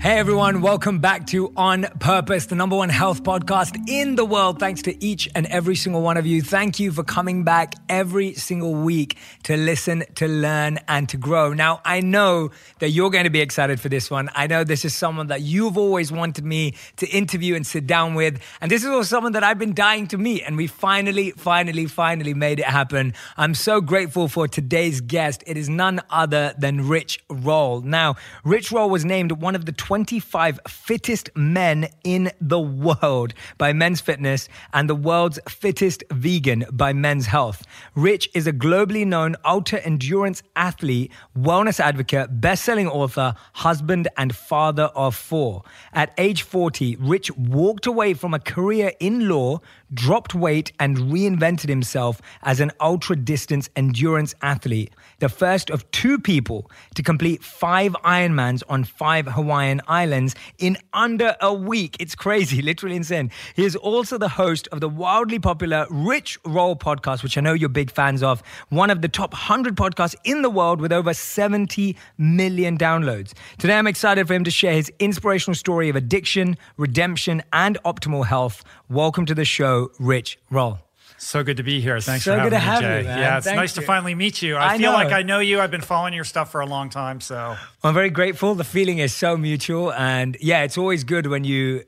Hey everyone, welcome back to On Purpose, the number one health podcast in the world. Thanks to each and every single one of you. Thank you for coming back every single week to listen, to learn, and to grow. Now, I know that you're going to be excited for this one. I know this is someone that you've always wanted me to interview and sit down with. And this is also someone that I've been dying to meet. And we finally, finally, finally made it happen. I'm so grateful for today's guest. It is none other than Rich Roll. Now, Rich Roll was named one of the 25 fittest men in the world by Men's Fitness and the world's fittest vegan by Men's Health. Rich is a globally known ultra endurance athlete, wellness advocate, best selling author, husband, and father of four. At age 40, Rich walked away from a career in law, dropped weight, and reinvented himself as an ultra distance endurance athlete, the first of two people to complete five Ironmans on five Hawaiian Islands in under a week. It's crazy, literally insane. He is also the host of the wildly popular Rich Roll podcast, which I know you're big fans of, one of the top 100 podcasts in the world with over 70 million downloads. Today, I'm excited for him to share his inspirational story of addiction, redemption, and optimal health. Welcome to the show, Rich Roll. So good to be here. Thanks So for good having to have me, Jay. you, man. Yeah, it's Thank nice you. to finally meet you. I, I feel know. like I know you. I've been following your stuff for a long time. So I'm very grateful. The feeling is so mutual, and yeah, it's always good when you.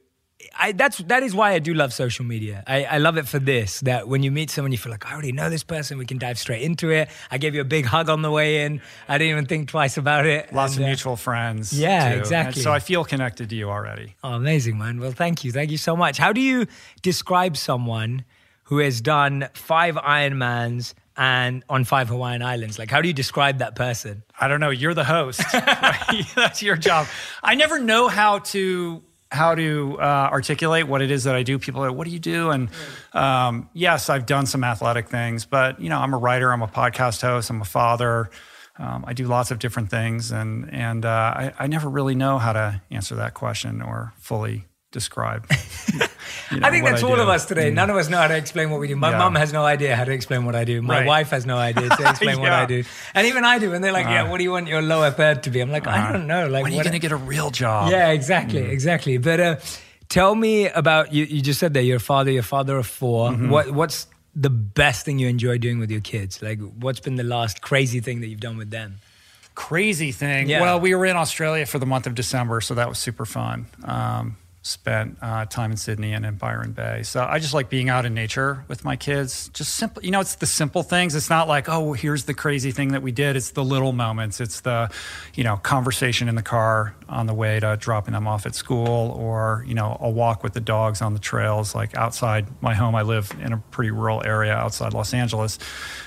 I, that's that is why I do love social media. I, I love it for this. That when you meet someone, you feel like I already know this person. We can dive straight into it. I gave you a big hug on the way in. I didn't even think twice about it. lots And, of uh, mutual friends. yeah, too. And exactly. so I feel connected to you already. Oh, amazing, man. Well, thank you, thank you so much. How do you describe someone who has done five Ironmans and on five Hawaiian Islands? Like, how do you describe that person? I don't know. You're the host. That's your job. I never know how to how to uh, articulate what it is that I do. People are, like, what do you do? And um, yes, I've done some athletic things, but you know, I'm a writer. I'm a podcast host. I'm a father. Um, I do lots of different things, and and uh, I, I never really know how to answer that question or fully describe. you know, I think that's all of us today. None of us know how to explain what we do. My Yeah. mom has no idea how to explain what I do. My Right. wife has no idea to explain what I do. And even I do. And they're like, yeah, what do you want your lower third to be? I'm like, I don't know. Like, When are you going to get a real job? Yeah, exactly, Mm. exactly. But uh, tell me about you. You just said that you're a father. You're a father of 4 Mm-hmm. What What's the best thing you enjoy doing with your kids? Like, what's been the last crazy thing that you've done with them? crazy thing. Yeah. Well, we were in Australia for the month of December, so that was super fun. Um, spent uh, time in Sydney and in Byron Bay. So I just like being out in nature with my kids. Just simple, you know, it's the simple things. It's not like, oh, here's the crazy thing that we did. It's the little moments. It's the, you know, conversation in the car on the way to dropping them off at school or, you know, a walk with the dogs on the trails, like outside my home. I live in a pretty rural area outside Los Angeles.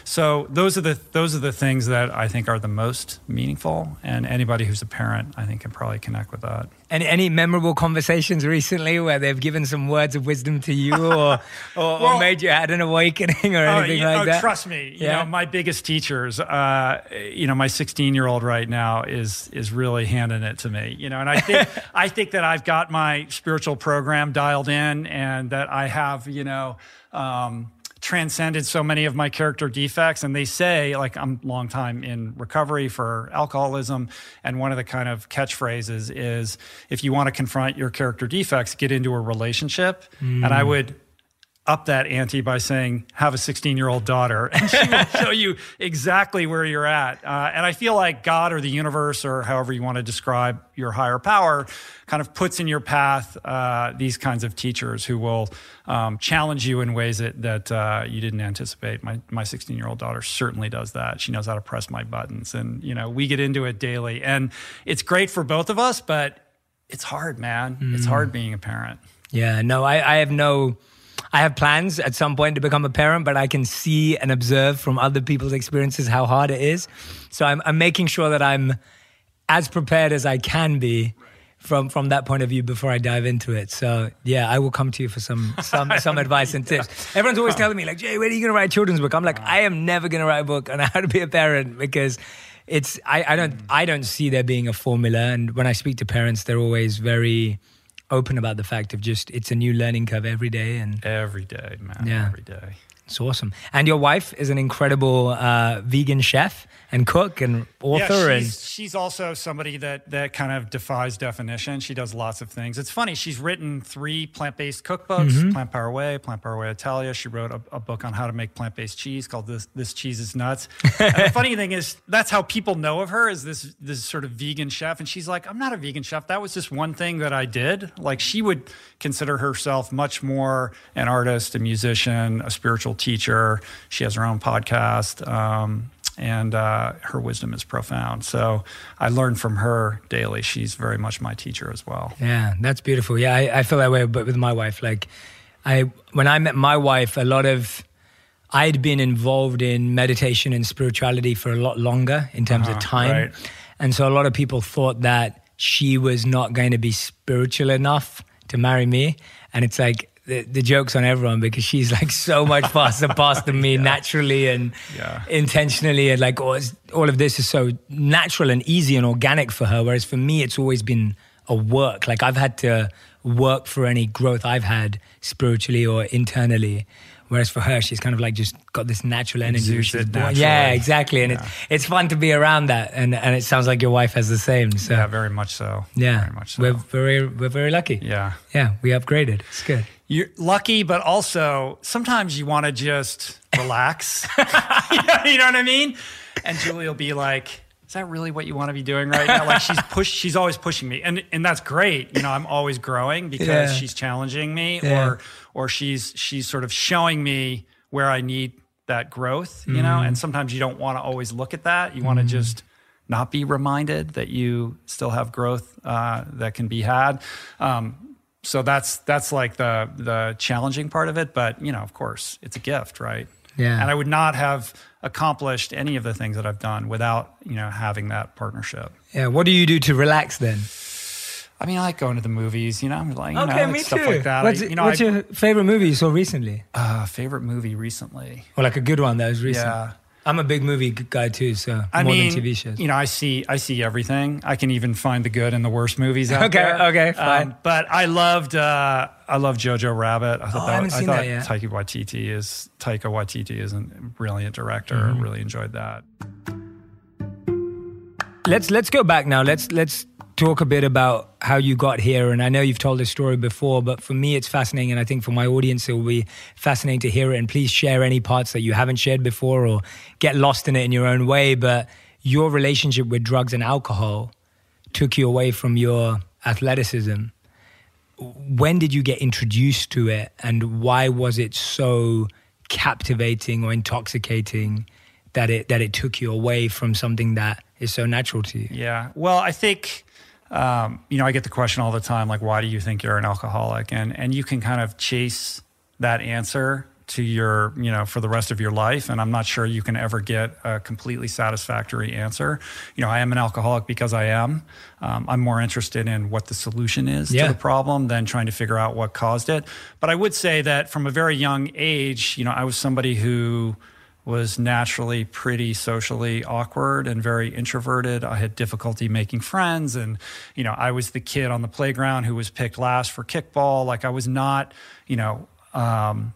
So those are the those are the things that I think are the most meaningful. And anybody who's a parent, I think, can probably connect with that. Any any memorable conversations recently where they've given some words of wisdom to you, or or, or made you had an awakening or Oh, anything like know, that? Trust me, you Yeah. know my biggest teachers. Uh, you know, my 16 year old right now is is really handing it to me. You know, and I think I think that I've got my spiritual program dialed in, and that I have you know. Um, transcended so many of my character defects and they say like i'm a long time in recovery for alcoholism and one of the kind of catchphrases is if you want to confront your character defects get into a relationship. Mm. And i would up that ante by saying, have a 16 year old daughter, and she will show you exactly where you're at. Uh, and I feel like God or the universe, or however you want to describe your higher power, kind of puts in your path uh, these kinds of teachers who will um, challenge you in ways that, that uh, you didn't anticipate. My, my 16 year old daughter certainly does that. She knows how to press my buttons. And, you know, we get into it daily. And it's great for both of us, but it's hard, man. It's hard being a parent. Yeah, no, I, I have no. I have plans at some point to become a parent, but I can see and observe from other people's experiences how hard it is. So I'm, I'm making sure that I'm as prepared as I can be from from that point of view before I dive into it. So yeah, I will come to you for some some some advice and tips. Everyone's always telling me like, Jay, when are you gonna write a children's book? I'm like, I am never gonna write a book on how to be a parent because it's I, I don't hmm. I don't see there being a formula. And when I speak to parents, they're always very open about the fact of just it's a new learning curve every day and Every day, man. Yeah. Every day. It's awesome. And your wife is an incredible uh, vegan chef and cook and author. Yeah, and she's, she's also somebody that that kind of defies definition. She does lots of things. It's funny. She's written three plant-based cookbooks: Mm-hmm. Plant Power Way, Plant Power Way Italia. She wrote a, a book on how to make plant-based cheese called "This This Cheese Is Nuts." and the funny thing is, that's how people know of her is this this sort of vegan chef. And she's like, "I'm not a vegan chef. That was just one thing that I did." Like she would consider herself much more an artist, a musician, a spiritual teacher. She has her own podcast. Um, and uh, her wisdom is profound. So I learn from her daily. She's very much my teacher as well. Yeah, that's beautiful. Yeah, I, I feel that way, but with my wife, like, I when I met my wife, a lot of I'd been involved in meditation and spirituality for a lot longer in terms of Uh-huh, time, right. and so a lot of people thought that she was not going to be spiritual enough to marry me, and it's like. The, the joke's on everyone because she's like so much faster past than me naturally and Yeah. intentionally. And like all, all of this is so natural and easy and organic for her. Whereas for me it's always been a work. Like i've had to work for any growth i've had spiritually or internally whereas for her she's kind of like just got this natural energy it yeah exactly and Yeah. it's it's fun to be around that and and it sounds like your wife has the same so Yeah, yeah, very much so. Yeah, very much so. we're very we're very lucky yeah. yeah we upgraded it's good You're lucky, but also sometimes you want to just relax. you know what I mean? And Julie will be like, "Is that really what you want to be doing right now?" Like she's push, she's always pushing me, and and that's great. You know, I'm always growing because Yeah. she's challenging me, Yeah. or or she's she's sort of showing me where I need that growth. You know, Mm-hmm. and sometimes you don't want to always look at that. You want to just not be reminded that you still have growth uh, that can be had. Um, so that's that's like the the challenging part of it but you know of course it's a gift right Yeah. and i would not have accomplished any of the things that i've done without you know having that partnership. Yeah what do you do to relax then? I mean i like going to the movies you know i'm like you know okay like me stuff too. like that. What's, I, you know what's I, your favorite movie you saw recently? Uh, favorite movie recently. Or like a good one that was recent. Yeah. I'm a big movie guy too, so I more mean, than TV shows. you know, I see, I see everything. I can even find the good in the worst movies out Okay, there. okay, fine. Um, but I loved, uh, I love Jojo Rabbit. I thought Oh, I that, haven't seen thought that yet. Taika Waititi is Taika Waititi is a brilliant director. Mm-hmm. Really enjoyed that. let's let's go back now. Let's let's talk a bit about how you got here. And I know you've told this story before, but for me, it's fascinating, and I think for my audience, it will be fascinating to hear it. And please share any parts that you haven't shared before, or get lost in it in your own way. But your relationship with drugs and alcohol took you away from your athleticism. When did you get introduced to it, and why was it so captivating or intoxicating that it that it took you away from something that is so natural to you? Yeah. Well, I think, um, you know, I get the question all the time, like, why do you think you're an alcoholic? And and you can kind of chase that answer to your, you know, for the rest of your life. And I'm not sure you can ever get a completely satisfactory answer. You know, I am an alcoholic because I am. Um, I'm more interested in what the solution is Yeah. to the problem than trying to figure out what caused it. But I would say that from a very young age, you know, I was somebody who was naturally pretty socially awkward and very introverted. I had difficulty making friends and you know, I was the kid on the playground who was picked last for kickball. Like I was not, you know, um,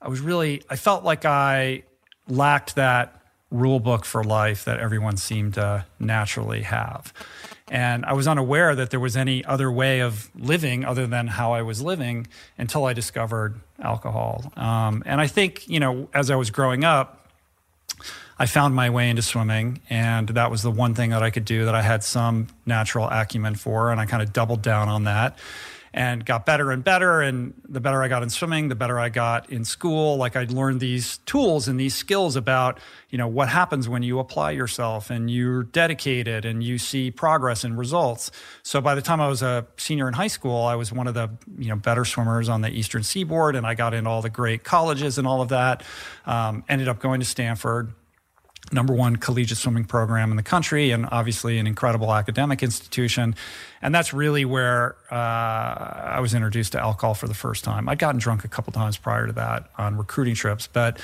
I was really I felt like I lacked that rule book for life that everyone seemed to naturally have. And I was unaware that there was any other way of living other than how I was living until I discovered alcohol. Um, and I think, you know, as I was growing up, I found my way into swimming, and that was the one thing that I could do that I had some natural acumen for, and I kind of doubled down on that and got better and better. And the better I got in swimming, the better I got in school. Like I'd learned these tools and these skills about, you know, what happens when you apply yourself and you're dedicated and you see progress and results. So by the time I was a senior in high school, I was one of the, you know, better swimmers on the Eastern Seaboard, and I got into all the great colleges and all of that. Um, ended up going to Stanford number one collegiate swimming program in the country and obviously an incredible academic institution. And that's really where uh, I was introduced to alcohol for the first time. I'd gotten drunk a couple times prior to that on recruiting trips, but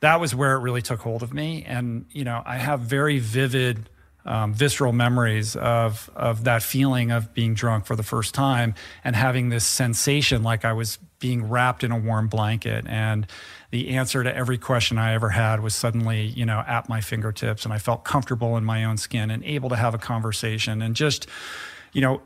that was where it really took hold of me. And, you know, I have very vivid um, visceral memories of of that feeling of being drunk for the first time and having this sensation like I was being wrapped in a warm blanket and the answer to every question I ever had was suddenly, you know, at my fingertips and I felt comfortable in my own skin and able to have a conversation and just, you know,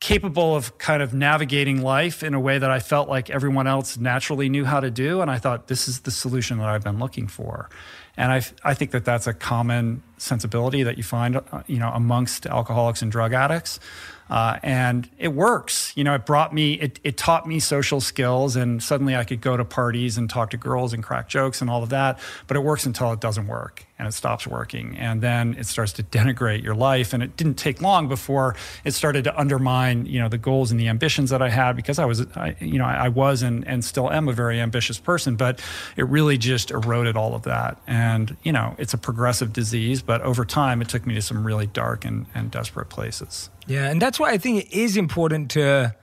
capable of kind of navigating life in a way that I felt like everyone else naturally knew how to do. And I thought, this is the solution that I've been looking for. And I, I think that that's a common sensibility that you find, uh, you know, amongst alcoholics and drug addicts. Uh, and it works. You know, it brought me, it, it taught me social skills, and suddenly I could go to parties and talk to girls and crack jokes and all of that. But it works until it doesn't work and it stops working. And then it starts to denigrate your life. And it didn't take long before it started to undermine, you know, the goals and the ambitions that I had because I was, I, you know, I was and, and still am a very ambitious person. But it really just eroded all of that. And, you know, it's a progressive disease, but over time it took me to some really dark and, and desperate places. Yeah, and that's why I think it is important to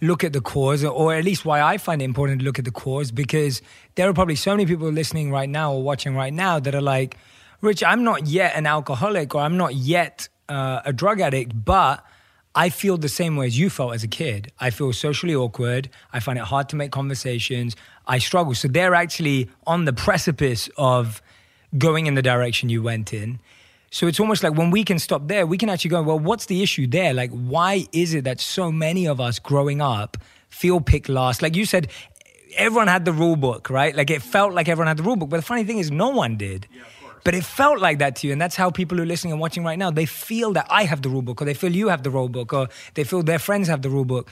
look at the cause, or at least why I find it important to look at the cause, because there are probably so many people listening right now or watching right now that are like, Rich, I'm not yet an alcoholic or I'm not yet uh, a drug addict, but I feel the same way as you felt as a kid. I feel socially awkward. I find it hard to make conversations. I struggle. So they're actually on the precipice of going in the direction you went in. So it's almost like when we can stop there, we can actually go, well, what's the issue there? Like, why is it that so many of us growing up feel picked last? Like you said, everyone had the rule book, right? Like it felt like everyone had the rule book. But the funny thing is, no one did. Yeah, but it felt like that to you. And that's how people who are listening and watching right now, they feel that I have the rule book, or they feel you have the rule book, or they feel their friends have the rule book.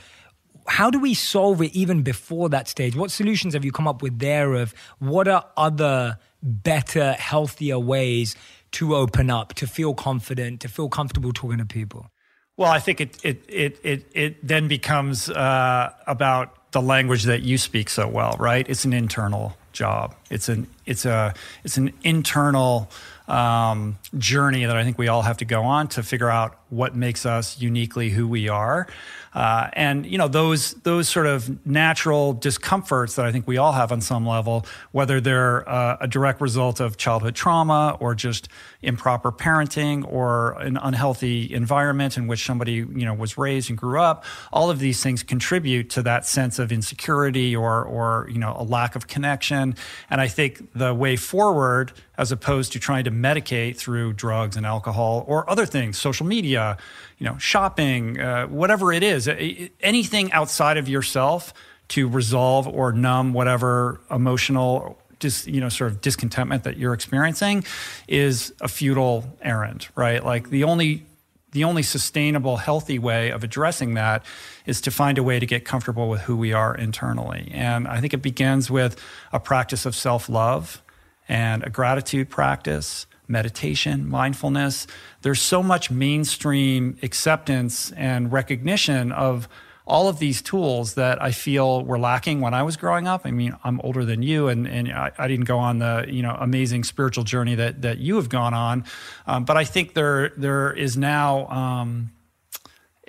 How do we solve it even before that stage? What solutions have you come up with there of what are other better, healthier ways to open up, to feel confident, to feel comfortable talking to people? Well, I think it it it it, it then becomes uh, about the language that you speak so well, right? It's an internal job. It's an it's a it's an internal um, journey that I think we all have to go on to figure out what makes us uniquely who we are. Uh, and you know those those sort of natural discomforts that I think we all have on some level, whether they're uh, a direct result of childhood trauma or just improper parenting or an unhealthy environment in which somebody you know was raised and grew up, all of these things contribute to that sense of insecurity or or you know a lack of connection. And I think the way forward, as opposed to trying to medicate through drugs and alcohol or other things, social media, you know, shopping, uh, whatever it is, anything outside of yourself to resolve or numb whatever emotional just you know sort of discontentment that you're experiencing is a futile errand right? Like the only the only sustainable healthy way of addressing that is to find a way to get comfortable with who we are internally. And i think it begins with a practice of self-love and a gratitude practice meditation, mindfulness. There's so much mainstream acceptance and recognition of all of these tools that I feel were lacking when I was growing up. I mean, I'm older than you, and, and I, I didn't go on the you know amazing spiritual journey that that you have gone on. Um, but I think there there is now. Um,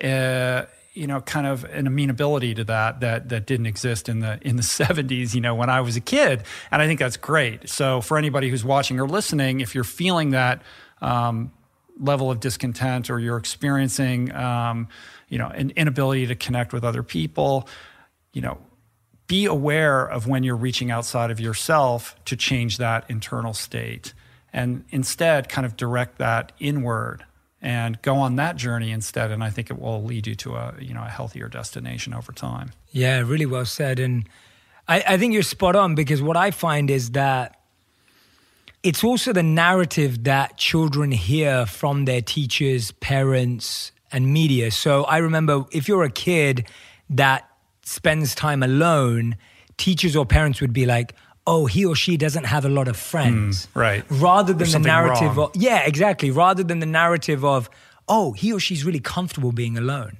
uh, you know, kind of an amenability to that that that didn't exist in the in the 70s, you know, when I was a kid, and I think that's great. So for anybody who's watching or listening, if you're feeling that um, level of discontent or you're experiencing, um, you know, an inability to connect with other people, you know, be aware of when you're reaching outside of yourself to change that internal state, and instead kind of direct that inward and go on that journey instead. And I think it will lead you to a you know a healthier destination over time. Yeah, really well said. And I, I think you're spot on because what I find is that it's also the narrative that children hear from their teachers, parents, and media. So I remember if you're a kid that spends time alone, teachers or parents would be like, oh, he or she doesn't have a lot of friends. Mm, right. Rather than the narrative of, yeah, exactly. Rather than the narrative of, oh, he or she's really comfortable being alone.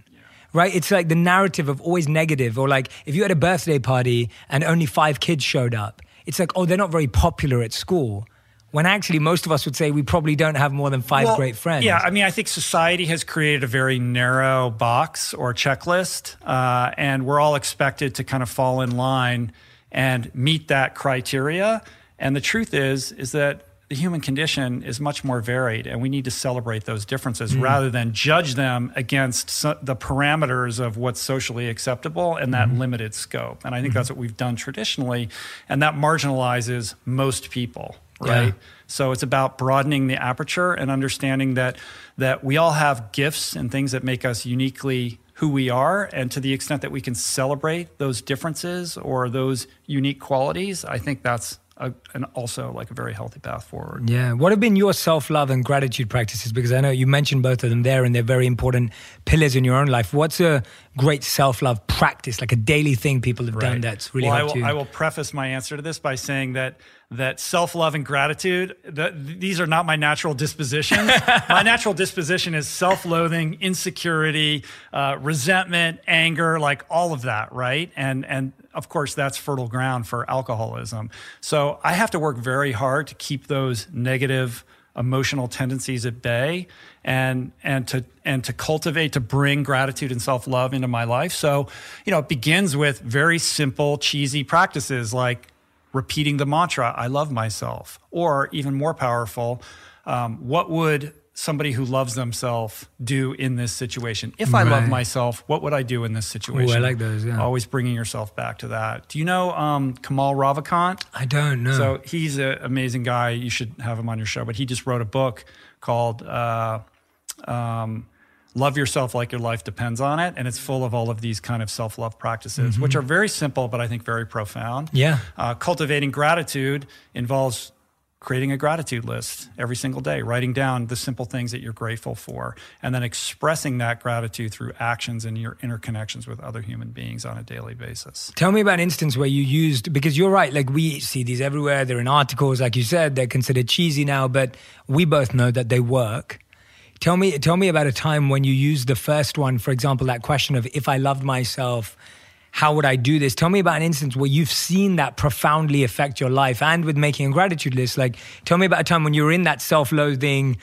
Right? It's like the narrative of always negative, or like if you had a birthday party and only five kids showed up, it's like, oh, they're not very popular at school when actually most of us would say we probably don't have more than five well, great friends. Yeah, I mean, I think society has created a very narrow box or checklist, uh, and we're all expected to kind of fall in line and meet that criteria. And the truth is, is that the human condition is much more varied, and we need to celebrate those differences mm. rather than judge them against so, the parameters of what's socially acceptable and that mm. limited scope. And I think mm. that's what we've done traditionally, and that marginalizes most people, right? Yeah. So it's about broadening the aperture and understanding that that we all have gifts and things that make us uniquely who we are and to the extent that we can celebrate those differences or those unique qualities i think that's a, and also like a very healthy path forward. Yeah. What have been your self love and gratitude practices? Because I know you mentioned both of them there and they're very important pillars in your own life. What's a great self love practice, like a daily thing people have right. done that's really well, helped I will, you? I will preface my answer to this by saying that that self love and gratitude, the, these are not my natural dispositions. my natural disposition is self loathing, insecurity, uh, resentment, anger, like all of that, right? And, and of course, that's fertile ground for alcoholism. So I have to work very hard to keep those negative emotional tendencies at bay and and to and to cultivate to bring gratitude and self-love into my life so you know it begins with very simple cheesy practices like repeating the mantra, I love myself. Or even more powerful, um, what would somebody who loves themselves do in this situation? If I right. love myself, what would I do in this situation? Ooh, I like those, yeah. Always bringing yourself back to that. Do you know um, Kamal Ravikant? I don't know. So he's an amazing guy. You should have him on your show. But he just wrote a book called uh, um, love yourself like your life depends on it and it's full of all of these kind of self-love practices mm-hmm. which are very simple but i think very profound. Yeah. Uh, cultivating gratitude involves creating a gratitude list every single day writing down the simple things that you're grateful for and then expressing that gratitude through actions and your interconnections with other human beings on a daily basis. Tell me about an instance where you used because you're right like we see these everywhere. They're in articles like you said. They're considered cheesy now but we both know that they work Tell me, tell me about a time when you used the first one, for example, that question of if I loved myself, how would I do this? Tell me about an instance where you've seen that profoundly affect your life and with making a gratitude list. Like, tell me about a time when you were in that self loathing,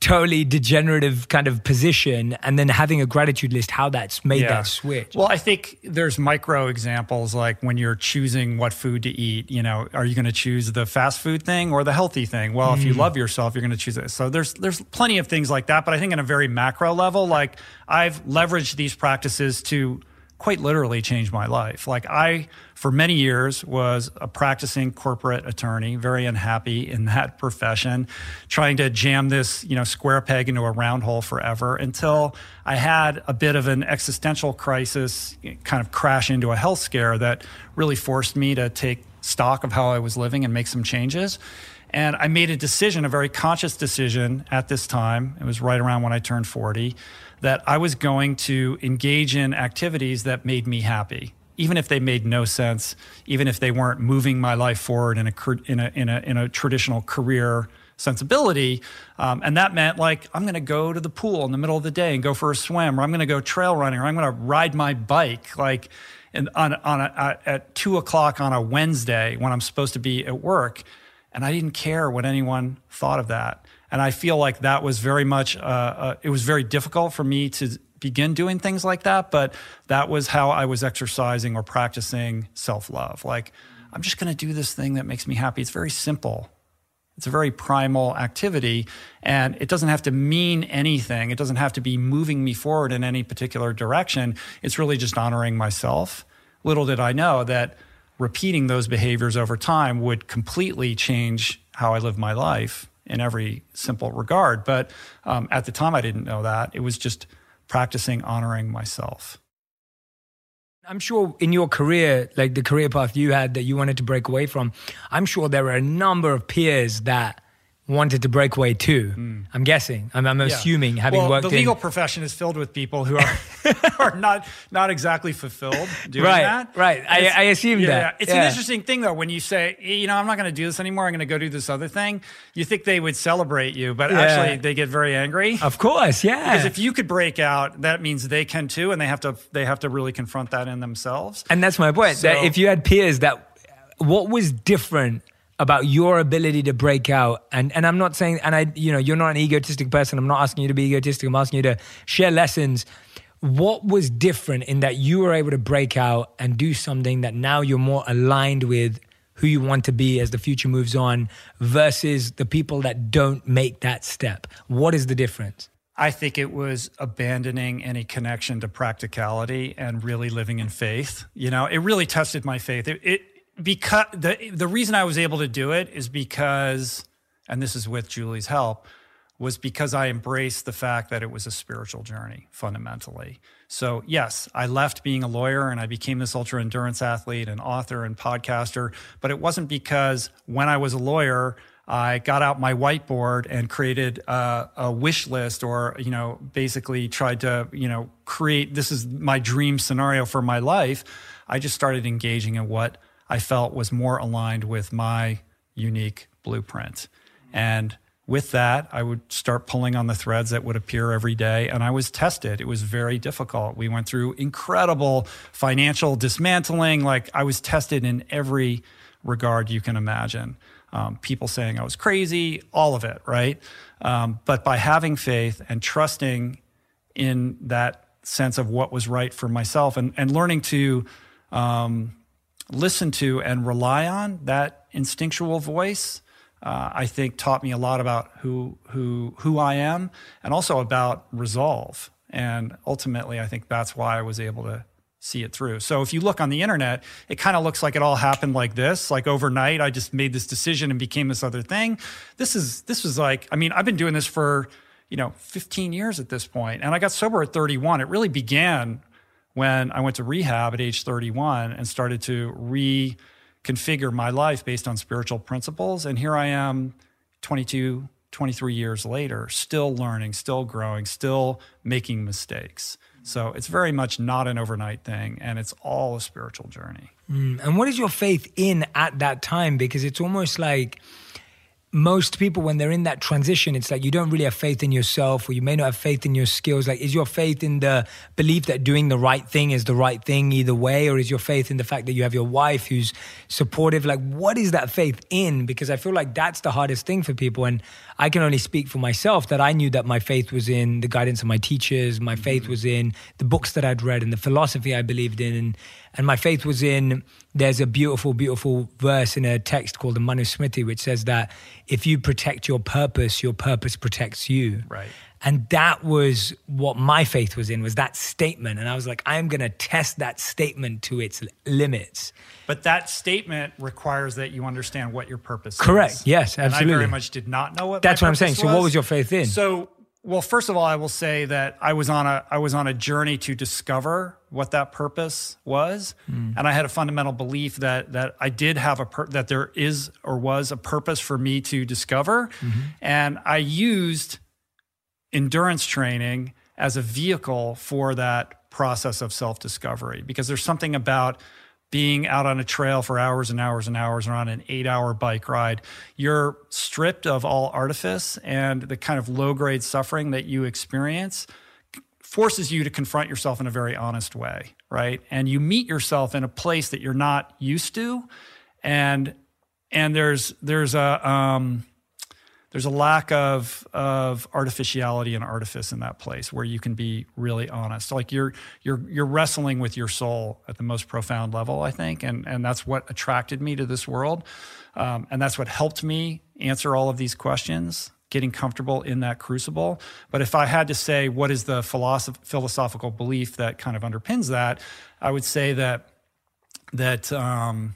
totally degenerative kind of position and then having a gratitude list how that's made yeah. that switch well i think there's micro examples like when you're choosing what food to eat you know are you going to choose the fast food thing or the healthy thing well mm. if you mm. love yourself you're going to choose it so there's there's plenty of things like that but i think in a very macro level like i've leveraged these practices to quite literally changed my life. Like I, for many years, was a practicing corporate attorney, very unhappy in that profession, trying to jam this, you know, square peg into a round hole forever until I had a bit of an existential crisis, kind of crash into a health scare that really forced me to take stock of how I was living and make some changes. And I made a decision, a very conscious decision at this time. It was right around when I turned 40 that I was going to engage in activities that made me happy, even if they made no sense, even if they weren't moving my life forward in a in a in a, in a traditional career sensibility. Um, and that meant like I'm going to go to the pool in the middle of the day and go for a swim, or I'm going to go trail running, or I'm going to ride my bike like in, on on a, at two o'clock on a Wednesday when I'm supposed to be at work. And I didn't care what anyone thought of that. And I feel like that was very much, uh, uh, it was very difficult for me to begin doing things like that. But that was how I was exercising or practicing self love. Like, I'm just going to do this thing that makes me happy. It's very simple. It's a very primal activity, and it doesn't have to mean anything. It doesn't have to be moving me forward in any particular direction. It's really just honoring myself. Little did I know that repeating those behaviors over time would completely change how I live my life in every simple regard. But um, at the time, I didn't know that. It was just practicing honoring myself. I'm sure in your career, like the career path you had that you wanted to break away from, I'm sure there were a number of peers that wanted to break away too. Mm. I'm guessing. I'm, I'm yeah. assuming having well, worked. The legal in... profession is filled with people who are are not not exactly fulfilled doing right, that. Right. I, I assume yeah, that. It's yeah. an interesting thing though when you say, you know, I'm not going to do this anymore. I'm going to go do this other thing. You think they would celebrate you, but actually they get very angry. Of course, yeah. Because if you could break out, that means they can too, and they have to they have to really confront that in themselves. And that's my point. So, that if you had peers that, what was different? About your ability to break out. And and I'm not saying, and I, you know, you're not an egotistic person. I'm not asking you to be egotistic. I'm asking you to share lessons. What was different in that you were able to break out and do something that now you're more aligned with who you want to be as the future moves on versus the people that don't make that step? What is the difference? I think it was abandoning any connection to practicality and really living in faith. You know, it really tested my faith. It, it because the the reason I was able to do it is because, and this is with Julie's help, was because I embraced the fact that it was a spiritual journey fundamentally. So yes, I left being a lawyer and I became this ultra endurance athlete and author and podcaster. But it wasn't because when I was a lawyer I got out my whiteboard and created a, a, wish list or, you know, basically tried to, you know, create this is my dream scenario for my life. I just started engaging in what I felt was more aligned with my unique blueprint. And with that, I would start pulling on the threads that would appear every day. And I was tested. It was very difficult. We went through incredible financial dismantling. Like I was tested in every regard you can imagine um, people saying I was crazy, all of it, right? Um, but by having faith and trusting in that sense of what was right for myself and, and learning to um, listen to and rely on that instinctual voice, uh, I think taught me a lot about who, who, who I am and also about resolve. And ultimately, I think that's why I was able to see it through. So if you look on the internet, it kind of looks like it all happened like this, like overnight I just made this decision and became this other thing. This is this was like I mean, I've been doing this for, you know, 15 years at this point and I got sober at 31. It really began when I went to rehab at age 31 and started to reconfigure my life based on spiritual principles and here I am 22 23 years later, still learning, still growing, still making mistakes. So it's very much not an overnight thing, and it's all a spiritual journey. Mm. And what is your faith in at that time? Because it's almost like most people when they're in that transition it's like you don't really have faith in yourself or you may not have faith in your skills. Like is your faith in the belief that doing the right thing is the right thing either way? Or is your faith in the fact that you have your wife who's supportive? Like what is that faith in? Because i feel like that's the hardest thing for people. And i can only speak for myself that i knew that my faith was in the guidance of my teachers my faith mm-hmm. was in the books that i'd read and the philosophy i believed in. And and my faith was in there's a beautiful, beautiful verse in a text called the Manusmriti, which says that if you protect your purpose, your purpose protects you. Right. And that was what my faith was in, was that statement. And I was like, I'm going to test that statement to its limits. But that statement requires that you understand what your purpose Correct. is. Correct. Yes, absolutely. And I very much did not know what That's what I'm saying. Was. So what was your faith in? So well, first of all, I will say that I was on a I was on a journey to discover what that purpose was, mm. and I had a fundamental belief that that I did have a pur- that there is or was a purpose for me to discover, mm-hmm. and I used endurance training as a vehicle for that process of self discovery because there's something about being out on a trail for hours and hours and hours or on an eight hour bike ride, you're stripped of all artifice and the kind of low grade suffering that you experience forces you to confront yourself in a very honest way, right? And you meet yourself in a place that you're not used to. And and there's there's a um, there's a lack of of artificiality and artifice in that place where you can be really honest. Like you're you're you're wrestling with your soul at the most profound level, I think, and and that's what attracted me to this world, um, and that's what helped me answer all of these questions. Getting comfortable in that crucible. But if I had to say what is the philosoph- philosophical belief that kind of underpins that, I would say that that um,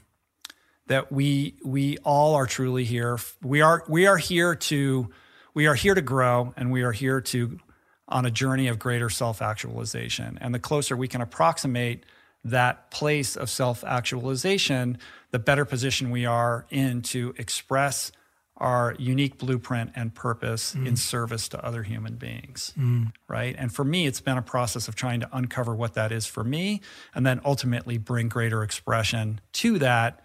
that we we all are truly here. We are we are here to we are here to grow and we are here to on a journey of greater self-actualization. And the closer we can approximate that place of self-actualization, the better position we are in to express our unique blueprint and purpose mm. in service to other human beings. Mm. Right. And for me, it's been a process of trying to uncover what that is for me and then ultimately bring greater expression to that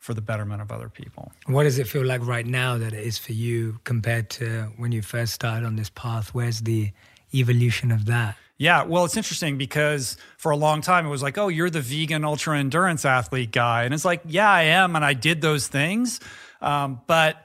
for the betterment of other people. What does it feel like right now that it is for you compared to when you first started on this path? Where's the evolution of that? Yeah, well, it's interesting because for a long time it was like, oh, you're the vegan ultra endurance athlete guy. And it's like, yeah, I am. And I did those things. Um, but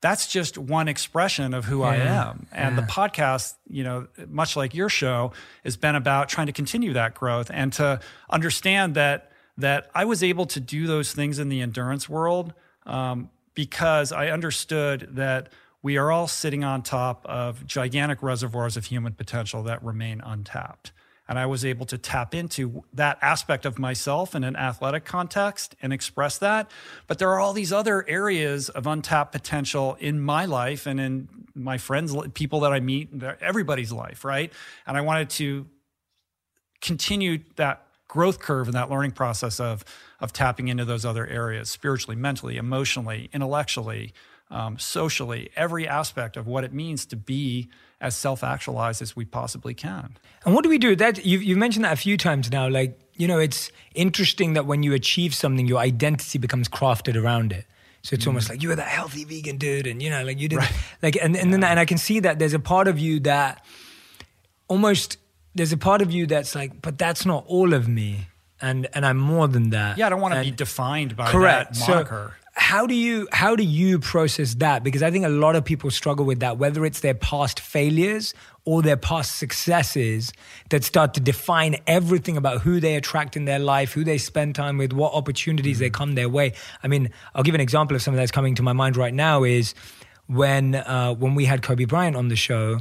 that's just one expression of who yeah, I am. And yeah. the podcast, you know, much like your show, has been about trying to continue that growth and to understand that that I was able to do those things in the endurance world um, because I understood that we are all sitting on top of gigantic reservoirs of human potential that remain untapped. And I was able to tap into that aspect of myself in an athletic context and express that. But there are all these other areas of untapped potential in my life and in my friends, people that I meet, everybody's life, right? And I wanted to continue that growth curve and that learning process of, of tapping into those other areas spiritually, mentally, emotionally, intellectually, um, socially, every aspect of what it means to be as self-actualized as we possibly can. And what do we do? That you've, you've mentioned that a few times now. Like you know, it's interesting that when you achieve something, your identity becomes crafted around it. So it's mm. almost like you were that healthy vegan dude, and you know, like you did, right. like, and and yeah. then and I can see that there's a part of you that almost there's a part of you that's like, but that's not all of me, and and I'm more than that. Yeah, I don't want to be defined by correct. that moniker. So, how do you how do you process that because i think a lot of people struggle with that whether it's their past failures or their past successes that start to define everything about who they attract in their life who they spend time with what opportunities mm-hmm. they come their way i mean i'll give an example of something that's coming to my mind right now is when uh, when we had kobe bryant on the show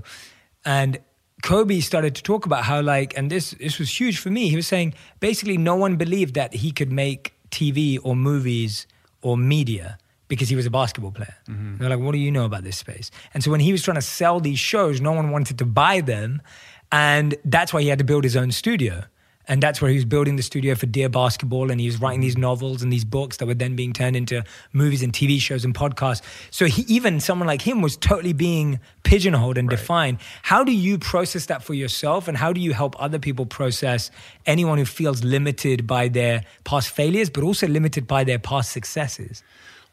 and Kobe started to talk about how like, and this this was huge for me. He was saying basically no one believed that he could make TV or movies or media because he was a basketball player. Mm-hmm. They're like, what do you know about this space? And so when he was trying to sell these shows, no one wanted to buy them. And that's why he had to build his own studio. And that's where he was building the studio for Dear Basketball. And he was writing these novels and these books that were then being turned into movies and TV shows and podcasts. So he, even someone like him was totally being pigeonholed and right. defined. How do you process that for yourself? And how do you help other people process anyone who feels limited by their past failures, but also limited by their past successes?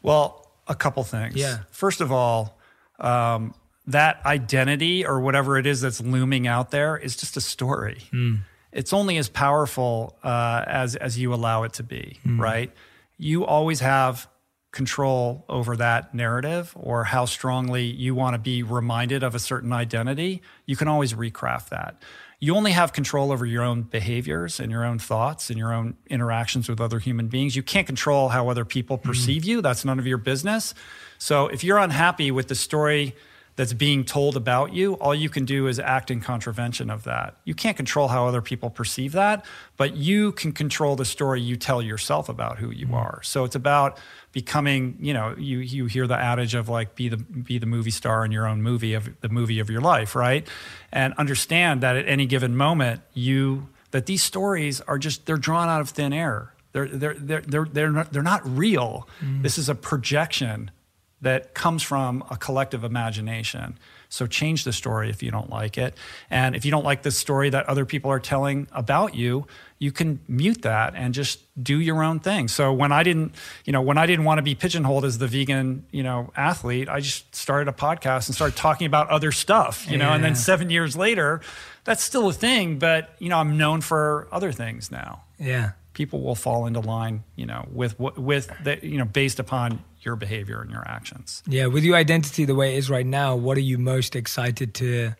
Well, a couple things. Yeah. First of all, um, that identity or whatever it is that's looming out there is just a story. Mm it's only as powerful uh, as as you allow it to be, mm. right? You always have control over that narrative or how strongly you want to be reminded of a certain identity. You can always recraft that. You only have control over your own behaviors and your own thoughts and your own interactions with other human beings. You can't control how other people hmm. perceive mm. you. That's none of your business. So if you're unhappy with the story that's being told about you, all you can do is act in contravention of that. You can't control how other people perceive that, but you can control the story you tell yourself about who you mm-hmm. are. So it's about becoming, you know, you you hear the adage of like be the be the movie star in your own movie of the movie of your life, right? And understand that at any given moment you that these stories are just they're drawn out of thin air. They're they're they're they're they're not, they're not real. Mm. This is a projection that comes from a collective imagination. So change the story if you don't like it. And if you don't like the story that other people are telling about you, you can mute that and just do your own thing. So when I didn't, you know, when I didn't want to be pigeonholed as the vegan, you know, athlete, I just started a podcast and started talking about other stuff, you know, and then 7 years later, that's still a thing, but you know, I'm known for other things now. Yeah. People will fall into line, you know, with with the, you know, based upon your behavior and your actions. Yeah, with your identity the way it is right now, what are you most excited to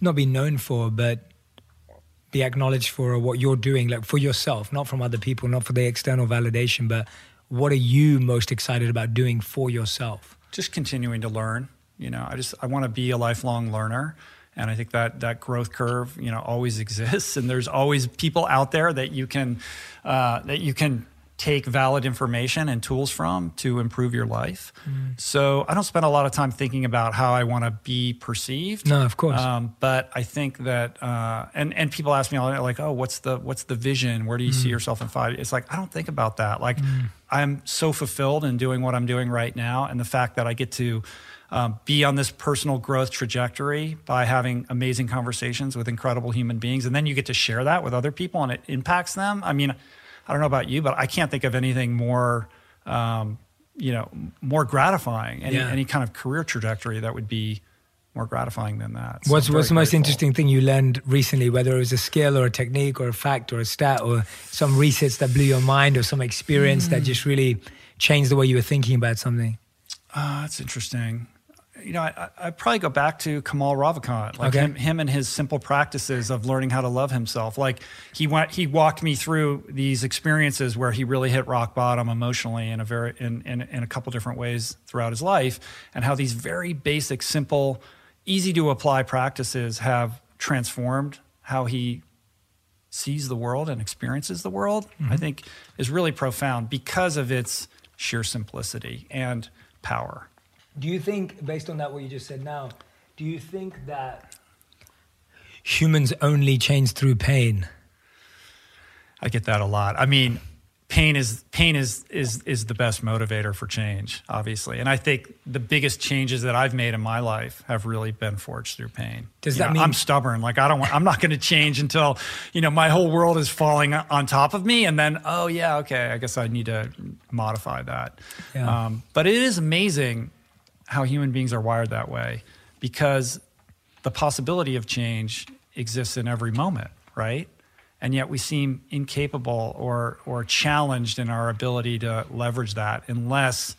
not be known for, but be acknowledged for what you're doing, like for yourself, not from other people, not for the external validation, but what are you most excited about doing for yourself? Just continuing to learn. You know, I just I want to be a lifelong learner. And I think that that growth curve, you know, always exists, and there's always people out there that you can uh, that you can take valid information and tools from to improve your life. Mm. So I don't spend a lot of time thinking about how I want to be perceived. No, of course. Um, but I think that, uh, and and people ask me all like, oh, what's the what's the vision? Where do you mm. see yourself in five? It's like I don't think about that. Like mm. I'm so fulfilled in doing what I'm doing right now, and the fact that I get to. Um, be on this personal growth trajectory by having amazing conversations with incredible human beings. And then you get to share that with other people and it impacts them. I mean, I don't know about you, but I can't think of anything more, um, you know, more gratifying. Any, yeah. any kind of career trajectory that would be more gratifying than that. So what's what's the most interesting thing you learned recently, whether it was a skill or a technique or a fact or a stat or some research that blew your mind or some experience mm. that just really changed the way you were thinking about something? Uh, that's interesting. You know, I, I probably go back to Kamal Ravikant, like Okay. him, him and his simple practices of learning how to love himself. Like he went, he walked me through these experiences where he really hit rock bottom emotionally in a very, in, in, in a couple different ways throughout his life, and how these very basic, simple, easy to apply practices have transformed how he sees the world and experiences the world. I mm-hmm. think is really profound because of its sheer simplicity and power. Do you think, based on that, what you just said now, do you think that humans only change through pain? I get that a lot. I mean, pain is pain is is is the best motivator for change, obviously. And I think the biggest changes that I've made in my life have really been forged through pain. Does You that know, mean- I'm stubborn? Like I don't want, I'm not going to change until you know my whole world is falling on top of me, and then oh yeah, okay, I guess I need to modify that. Yeah. Um, but it is amazing how human beings are wired that way because the possibility of change exists in every moment, right? And yet we seem incapable or or challenged in our ability to leverage that unless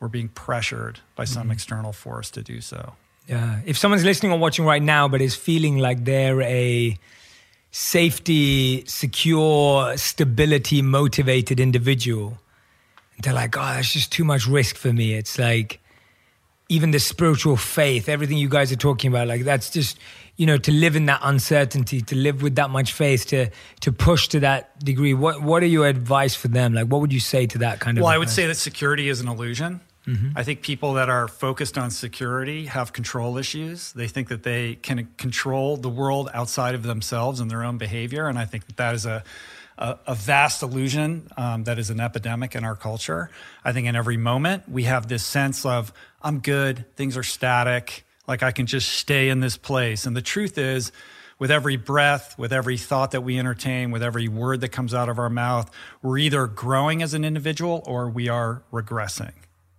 we're being pressured by some Mm-hmm. external force to do so. Yeah. If someone's listening or watching right now, but is feeling like they're a safety, secure, stability motivated individual, and they're like, oh, that's just too much risk for me. It's like even the spiritual faith, everything you guys are talking about, like that's just, you know, to live in that uncertainty, to live with that much faith, to to push to that degree. What what are your advice for them? Like what would you say to that kind of Well, I would say that security is an illusion. Mm-hmm. I think people that are focused on security have control issues. They think that they can control the world outside of themselves and their own behavior. And I think that that is a, a, a vast illusion um, that is an epidemic in our culture. I think in every moment we have this sense of, I'm good, things are static, like I can just stay in this place. And the truth is, with every breath, with every thought that we entertain, with every word that comes out of our mouth, we're either growing as an individual or we are regressing.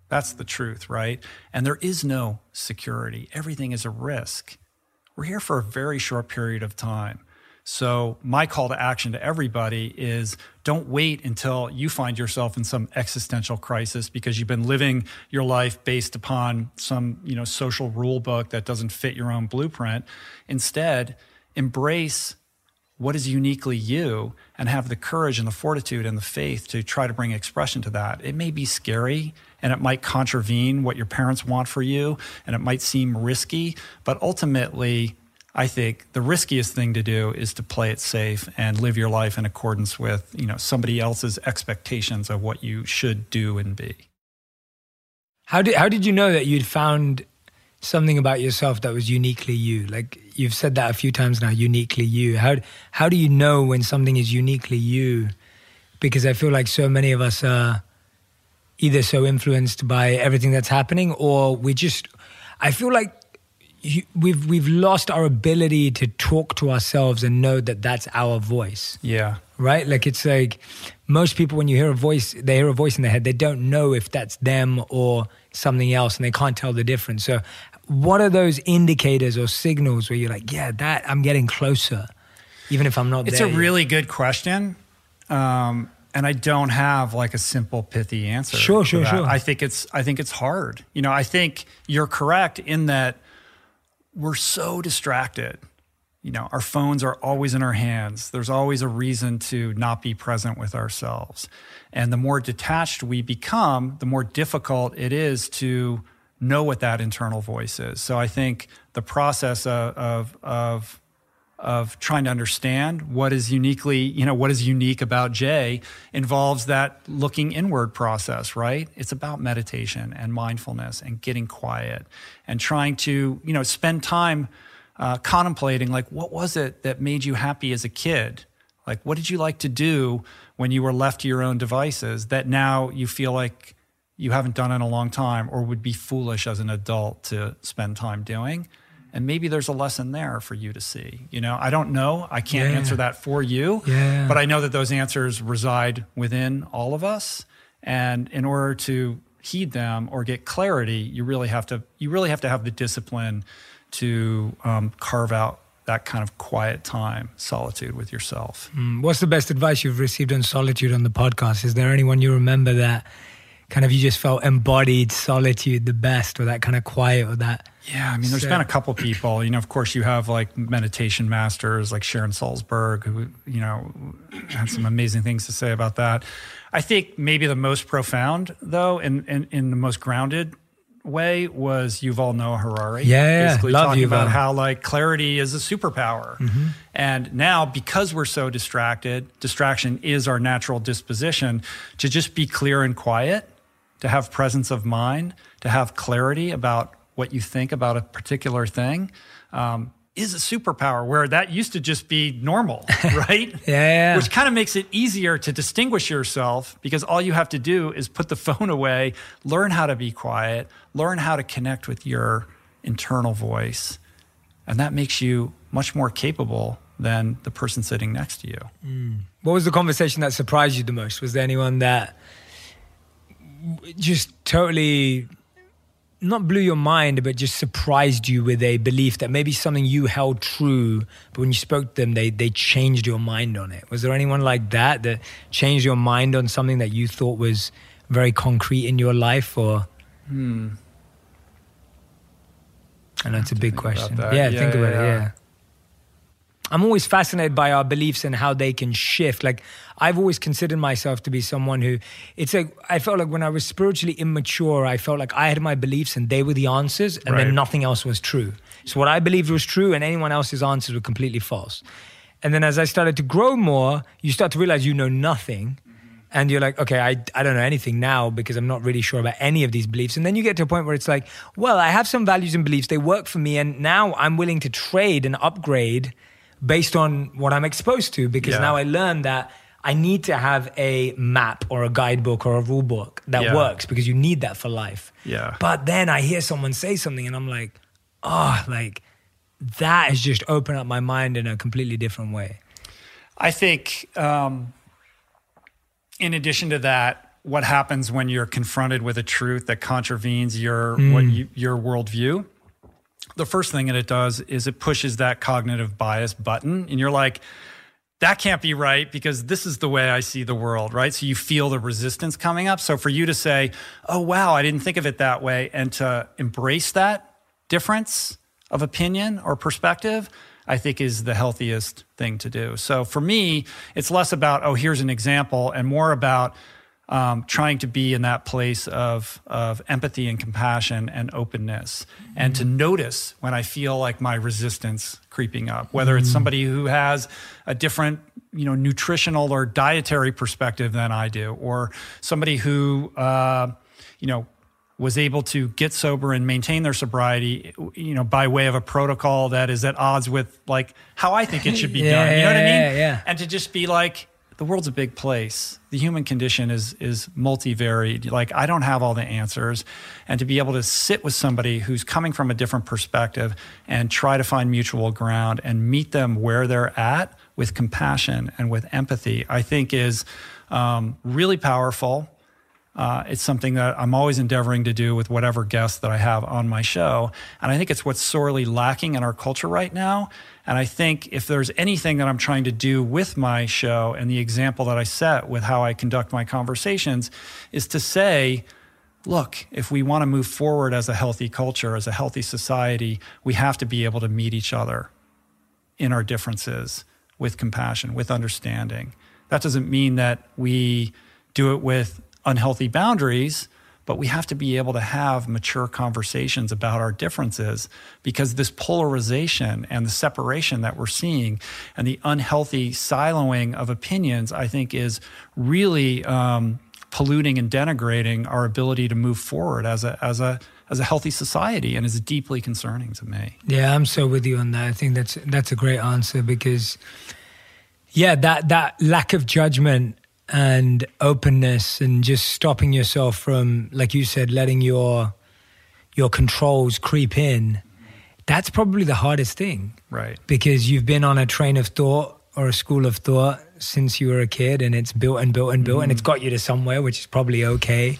That's the truth, right? And there is no security. Everything is a risk. We're here for a very short period of time. So, my call to action to everybody is don't wait until you find yourself in some existential crisis because you've been living your life based upon some, you know, social rule book that doesn't fit your own blueprint. Instead, embrace what is uniquely you and have the courage and the fortitude and the faith to try to bring expression to that. It may be scary and it might contravene what your parents want for you and it might seem risky, but ultimately, I think the riskiest thing to do is to play it safe and live your life in accordance with, you know, somebody else's expectations of what you should do and be. How did how did you know that you'd found something about yourself that was uniquely you? Like you've said that a few times now, uniquely you. How how do you know when something is uniquely you? Because I feel like so many of us are either so influenced by everything that's happening, or we just. I feel like you, we've we've lost our ability to talk to ourselves and know that that's our voice Yeah. right? Like it's like most people when you hear a voice, they hear a voice in their head, they don't know if that's them or something else, and they can't tell the difference. So, what are those indicators or signals where you're like, yeah, that I'm getting closer, even if I'm not It's a yet? really good question. Um, and I don't have like a simple pithy answer. Sure, sure, that. sure. I think it's I think it's hard. You know, I think you're correct in that we're so distracted. You know, our phones are always in our hands. There's always a reason to not be present with ourselves. And the more detached we become, the more difficult it is to know what that internal voice is. So I think the process of of, of of trying to understand what is uniquely, you know, what is unique about Jay involves that looking inward process, right? It's about meditation and mindfulness and getting quiet and trying to, you know, spend time uh, contemplating like, what was it that made you happy as a kid? Like, what did you like to do when you were left to your own devices that now you feel like you haven't done in a long time or would be foolish as an adult to spend time doing? And maybe there's a lesson there for you to see. You know, I don't know. I can't Yeah. answer that for you, Yeah. but I know that those answers reside within all of us. And in order to heed them or get clarity, you really have to you really have to have the discipline to um, carve out that kind of quiet time, solitude with yourself. Mm, What's the best advice you've received on solitude on the podcast? Is there anyone you remember that kind of you just felt embodied solitude the best or that kind of quiet or that yeah i mean there's so, been a couple people you know of course you have like meditation masters like sharon salzberg who you know had some amazing things to say about that i think maybe the most profound though in in, in the most grounded way was Yuval Noah Harari. Yeah, basically love talking Yuval. about how like clarity is a superpower. Mm-hmm. And now because we're so distracted, distraction is our natural disposition to just be clear and quiet, to have presence of mind, to have clarity about what you think about a particular thing. Um, is a superpower where that used to just be normal, right? yeah. Which kind of makes it easier to distinguish yourself because all you have to do is put the phone away, learn how to be quiet, learn how to connect with your internal voice. And that makes you much more capable than the person sitting next to you. Mm. What was the conversation that surprised you the most? Was there anyone that just totally not blew your mind, but just surprised you with a belief that maybe something you held true, but when you spoke to them, they they changed your mind on it. Was there anyone like that that changed your mind on something that you thought was very concrete in your life, or? Hmm. I know it's a big question. Yeah, yeah, yeah, think about yeah. it. Yeah. I'm always fascinated by our beliefs and how they can shift. Like I've always considered myself to be someone who it's like I felt like when I was spiritually immature, I felt like I had my beliefs and they were the answers and Right. then nothing else was true. So what I believed was true and anyone else's answers were completely false. And then as I started to grow more, you start to realize you know nothing. And you're like, okay, I, I don't know anything now because I'm not really sure about any of these beliefs. And then you get to a point where it's like, well, I have some values and beliefs. They work for me. And now I'm willing to trade and upgrade based on what I'm exposed to because Yeah. now I learned that I need to have a map or a guidebook or a rule book that Yeah. works because you need that for life. Yeah. But then I hear someone say something and I'm like, oh, like that has just opened up my mind in a completely different way. I think, um, in addition to that, what happens when you're confronted with a truth that contravenes your what you, your worldview? The first thing that it does is it pushes that cognitive bias button, and you're like, "That can't be right because this is the way I see the world." Right? So you feel the resistance coming up. So for you to say, "Oh wow, I didn't think of it that way," and to embrace that difference of opinion or perspective, I think is the healthiest thing to do. So for me, it's less about, oh, here's an example, and more about um, trying to be in that place of, of empathy and compassion and openness, and to notice when I feel like my resistance creeping up, whether it's somebody who has a different you know nutritional or dietary perspective than I do, or somebody who uh, you know was able to get sober and maintain their sobriety, you know, by way of a protocol that is at odds with like how I think it should be Yeah, done. You know what I mean? yeah, yeah. And to just be like, the world's a big place. The human condition is is multivariate. Like I don't have all the answers, and to be able to sit with somebody who's coming from a different perspective and try to find mutual ground and meet them where they're at with compassion and with empathy, I think is um, really powerful. Uh, it's something that I'm always endeavoring to do with whatever guests that I have on my show. And I think it's what's sorely lacking in our culture right now. And I think if there's anything that I'm trying to do with my show and the example that I set with how I conduct my conversations is to say, look, if we want to move forward as a healthy culture, as a healthy society, we have to be able to meet each other in our differences with compassion, with understanding. That doesn't mean that we do it with unhealthy boundaries, but we have to be able to have mature conversations about our differences because this polarization and the separation that we're seeing and the unhealthy siloing of opinions, I think, is really um, polluting and denigrating our ability to move forward as a as a as a healthy society and is deeply concerning to me. Yeah, I'm so with you on that. I think that's that's a great answer because yeah, that that lack of judgment and openness and just stopping yourself from like you said letting your your controls creep in. That's probably the hardest thing Right. because you've been on a train of thought or a school of thought since you were a kid and it's built and built and built and mm-hmm. it's got you to somewhere which is probably okay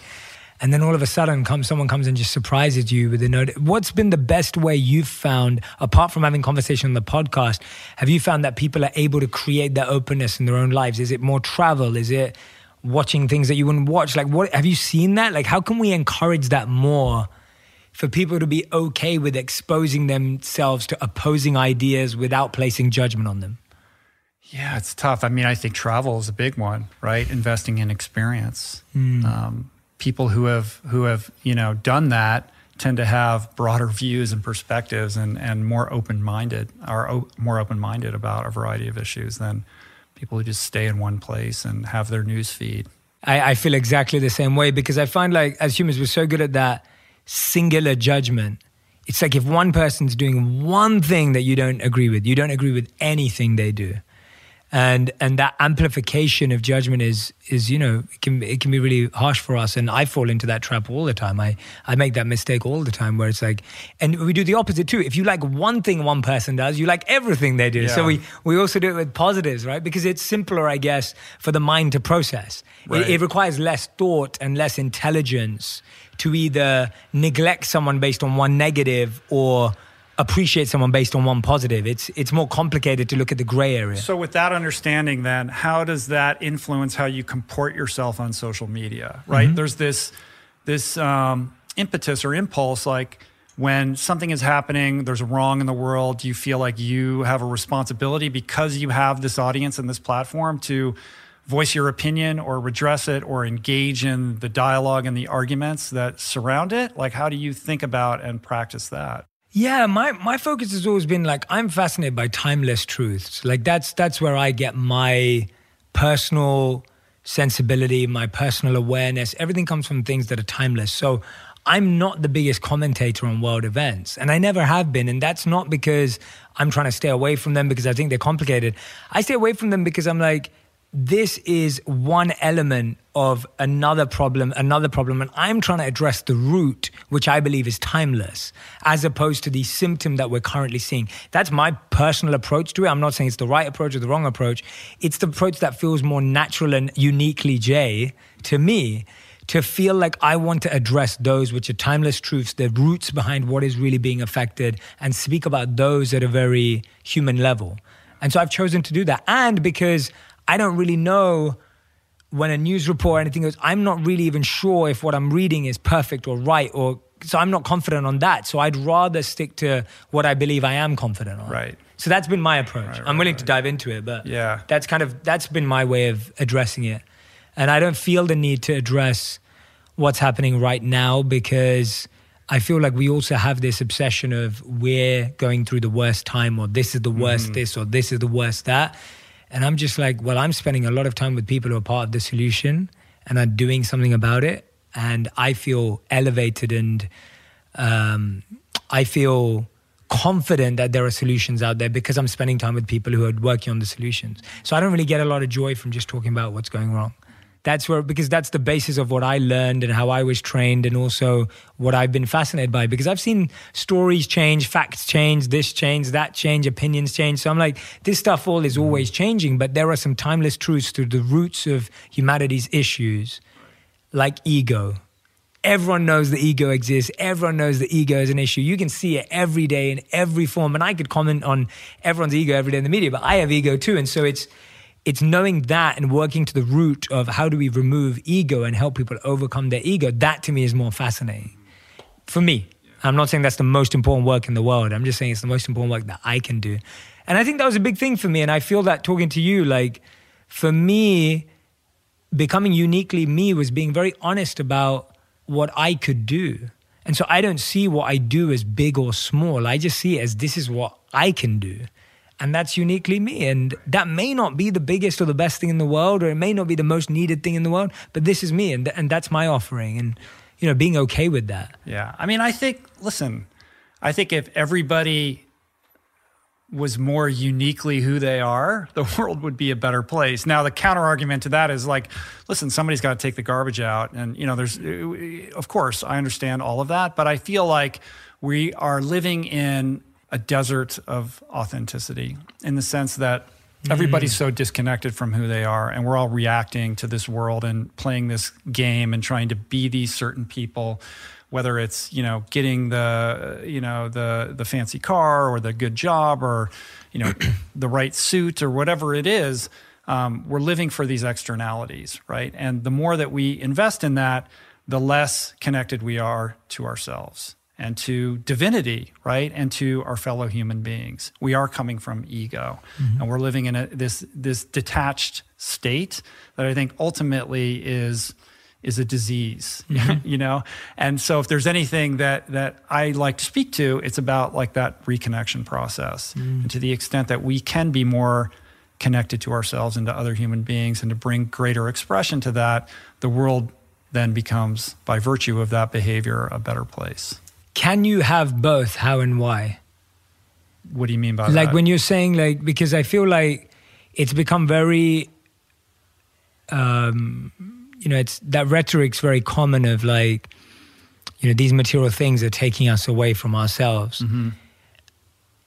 and then all of a sudden comes someone comes and just surprises you with a note what's been the best way you've found apart from having conversation on the podcast have you found that people are able to create that openness in their own lives is it more travel is it watching things that you wouldn't watch. Like, what have you seen that? Like, how can we encourage that more for people to be okay with exposing themselves to opposing ideas without placing judgment on them? Yeah, it's tough. I mean, I think travel is a big one, right? Investing in experience. Mm. Um, people who have who have you know done that tend to have broader views and perspectives and and more open minded are o- more open minded about a variety of issues than people who just stay in one place and have their news feed. I, I feel exactly the same way because I find like as humans we're so good at that singular judgment. It's like if one person's doing one thing that you don't agree with, you don't agree with anything they do and and that amplification of judgment is is you know it can it can be really harsh for us. And I fall into that trap all the time. I I make that mistake all the time where it's like and we do the opposite too. If you like one thing one person does you like everything they do. Yeah. so we we also do it with positives right? Because it's simpler I guess for the mind to process. Right. it, it requires less thought and less intelligence to either neglect someone based on one negative or appreciate someone based on one positive. It's it's more complicated to look at the gray area. So with that understanding then, how does that influence how you comport yourself on social media? Right? Mm-hmm. There's this this um, impetus or impulse like when something is happening, there's a wrong in the world, you feel like you have a responsibility because you have this audience and this platform to voice your opinion or redress it or engage in the dialogue and the arguments that surround it? Like, how do you think about and practice that? Yeah, my my focus has always been like I'm fascinated by timeless truths. Like that's that's where I get my personal sensibility, my personal awareness. Everything comes from things that are timeless. So I'm not the biggest commentator on world events, and I never have been. And that's not because I'm trying to stay away from them because I think they're complicated. I stay away from them because I'm like, this is one element of another problem, another problem. And I'm trying to address the root, which I believe is timeless, as opposed to the symptom that we're currently seeing. That's my personal approach to it. I'm not saying it's the right approach or the wrong approach. It's the approach that feels more natural and uniquely Jay to me to feel like I want to address those which are timeless truths, the roots behind what is really being affected, and speak about those at a very human level. And so I've chosen to do that. And because I don't really know when a news report or anything goes, I'm not really even sure if what I'm reading is perfect or right or so I'm not confident on that. So I'd rather stick to what I believe I am confident on. Right. So that's been my approach. Right, right, I'm willing right. to dive into it, but yeah, that's kind of that's been my way of addressing it. And I don't feel the need to address what's happening right now because I feel like we also have this obsession of we're going through the worst time or this is the worst mm. this or this is the worst that. And I'm just like, well, I'm spending a lot of time with people who are part of the solution and are doing something about it. And I feel elevated and um, I feel confident that there are solutions out there because I'm spending time with people who are working on the solutions. So I don't really get a lot of joy from just talking about what's going wrong that's where because that's the basis of what I learned and how I was trained and also what I've been fascinated by because I've seen stories change, facts change, this change, that change, opinions change. So I'm like, this stuff all is always mm. changing, but there are some timeless truths to the roots of humanity's issues, like ego. Everyone knows the ego exists. Everyone knows the ego is an issue. You can see it every day in every form. And I could comment on everyone's ego every day in the media, but I have ego too. And so it's it's knowing that and working to the root of how do we remove ego and help people overcome their ego. That to me is more fascinating for me. I'm not saying that's the most important work in the world. I'm just saying it's the most important work that I can do. And I think that was a big thing for me. And I feel that talking to you, like for me, becoming uniquely me was being very honest about what I could do. And so I don't see what I do as big or small. I just see it as this is what I can do and that's uniquely me. And that may not be the biggest or the best thing in the world or it may not be the most needed thing in the world but this is me and, and that's my offering. And you know being okay with that. Yeah. I mean i think listen i think if everybody was more uniquely who they are the world would be a better place. Now the counter argument to that is like listen somebody's got to take the garbage out. And you know there's uh, of course i understand all of that but i feel like we are living in a desert of authenticity in the sense that everybody's mm. so disconnected from who they are and we're all reacting to this world and playing this game and trying to be these certain people whether it's you know getting the you know the the fancy car or the good job or you know the right suit or whatever it is um, we're living for these externalities, right? And the more that we invest in that, the less connected we are to ourselves and to divinity, right? And to our fellow human beings. We are coming from ego, mm-hmm. and we're living in a, this this detached state that I think ultimately is is a disease, mm-hmm. you know. And so, if there's anything that that I like to speak to, it's about like that reconnection process, mm. and to the extent that we can be more connected to ourselves and to other human beings, and to bring greater expression to that, the world then becomes, by virtue of that behavior, a better place. Can you have both? How and why? What do you mean by like that? Like when you're saying like because I feel like it's become very um you know, it's that rhetoric's very common of like, you know, these material things are taking us away from ourselves. Mm-hmm.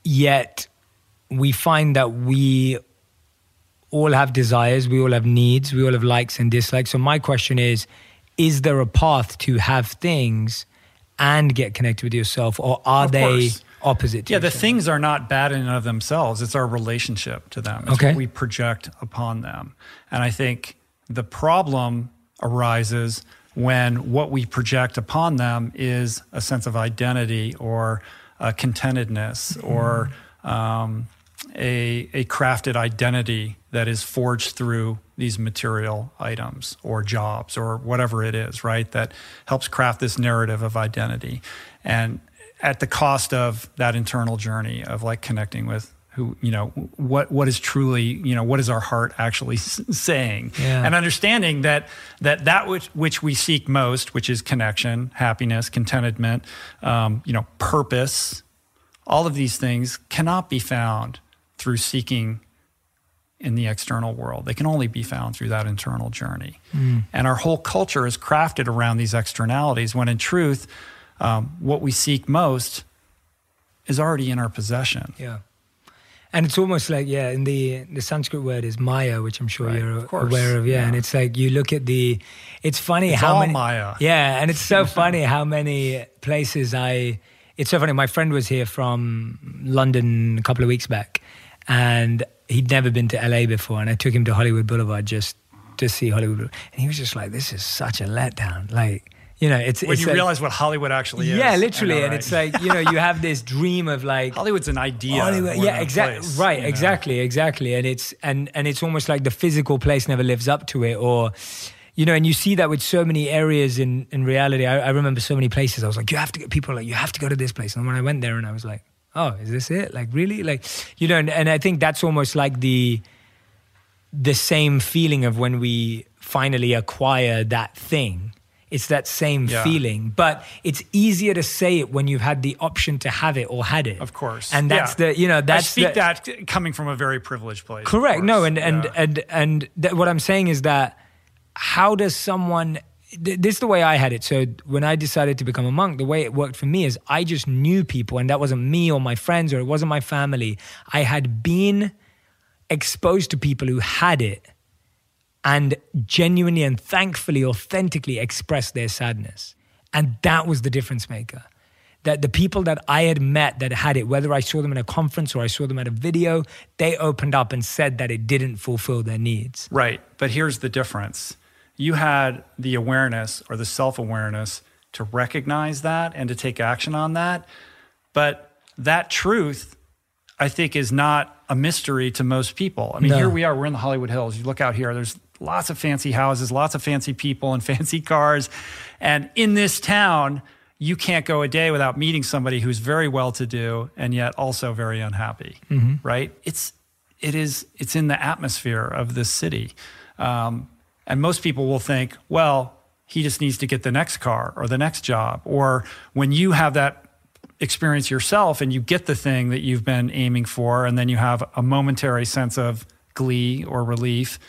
Yet we find that we all have desires, we all have needs, we all have likes and dislikes. So my question is, is there a path to have things and get connected with yourself, or are they opposite? yeah, the things are not bad in and of themselves. It's our relationship to them. It's okay. what we project upon them. And I think the problem arises when what we project upon them is a sense of identity or a contentedness mm-hmm. or um, a, a crafted identity that is forged through these material items or jobs or whatever it is, right? That helps craft this narrative of identity. And at the cost of that internal journey of like connecting with who you know what what is truly you know what is our heart actually saying yeah. and understanding that that that which which we seek most which is connection happiness contentment um, you know purpose all of these things cannot be found through seeking in the external world. They can only be found through that internal journey. Mm. And our whole culture is crafted around these externalities when in truth, um, what we seek most is already in our possession. Yeah. And it's almost like, yeah, in the the Sanskrit word is Maya, which I'm sure right, you're of aware of. Yeah. yeah. And it's like you look at the it's funny it's how many Maya. Yeah, and it's so funny how many places I it's so funny. My friend was here from London a couple of weeks back and he'd never been to LA before, and I took him to Hollywood Boulevard just to see Hollywood, and he was just like, "This is such a letdown." Like, you know, it's when it's you like, realize what Hollywood actually is. Yeah, literally, know, right? and it's like you know, you have this dream of like Hollywood's an idea. Hollywood, yeah, exactly, right, you know? exactly, exactly, and it's and and it's almost like the physical place never lives up to it, or you know, and you see that with so many areas in in reality. I, I remember so many places. I was like, you have to get people like you have to go to this place, and when I went there, and I was like, oh, is this it? Like really? Like you know, and, and I think that's almost like the the same feeling of when we finally acquire that thing. It's that same yeah. feeling, but it's easier to say it when you've had the option to have it or had it. Of course, and that's yeah. the you know that's I speak the, that coming from a very privileged place. Correct. No, and and, yeah. and and and th- what I'm saying is that how does someone this is the way I had it. So when I decided to become a monk, the way it worked for me is I just knew people, and that wasn't me or my friends or it wasn't my family. I had been exposed to people who had it and genuinely and thankfully, authentically expressed their sadness. And that was the difference maker. That the people that I had met that had it, whether I saw them in a conference or I saw them at a video, they opened up and said that it didn't fulfill their needs. Right. But here's the difference you had the awareness or the self awareness to recognize that and to take action on that. But that truth, I think, is not a mystery to most people. I mean, no. here we are, we're in the Hollywood Hills. You look out here, there's lots of fancy houses, lots of fancy people, and fancy cars. And in this town, you can't go a day without meeting somebody who's very well to do and yet also very unhappy, mm-hmm. right? It's, it is, it's in the atmosphere of this city. Um, and most people will think, well, he just needs to get the next car or the next job. Or when you have that experience yourself and you get the thing that you've been aiming for, and then you have a momentary sense of glee or relief,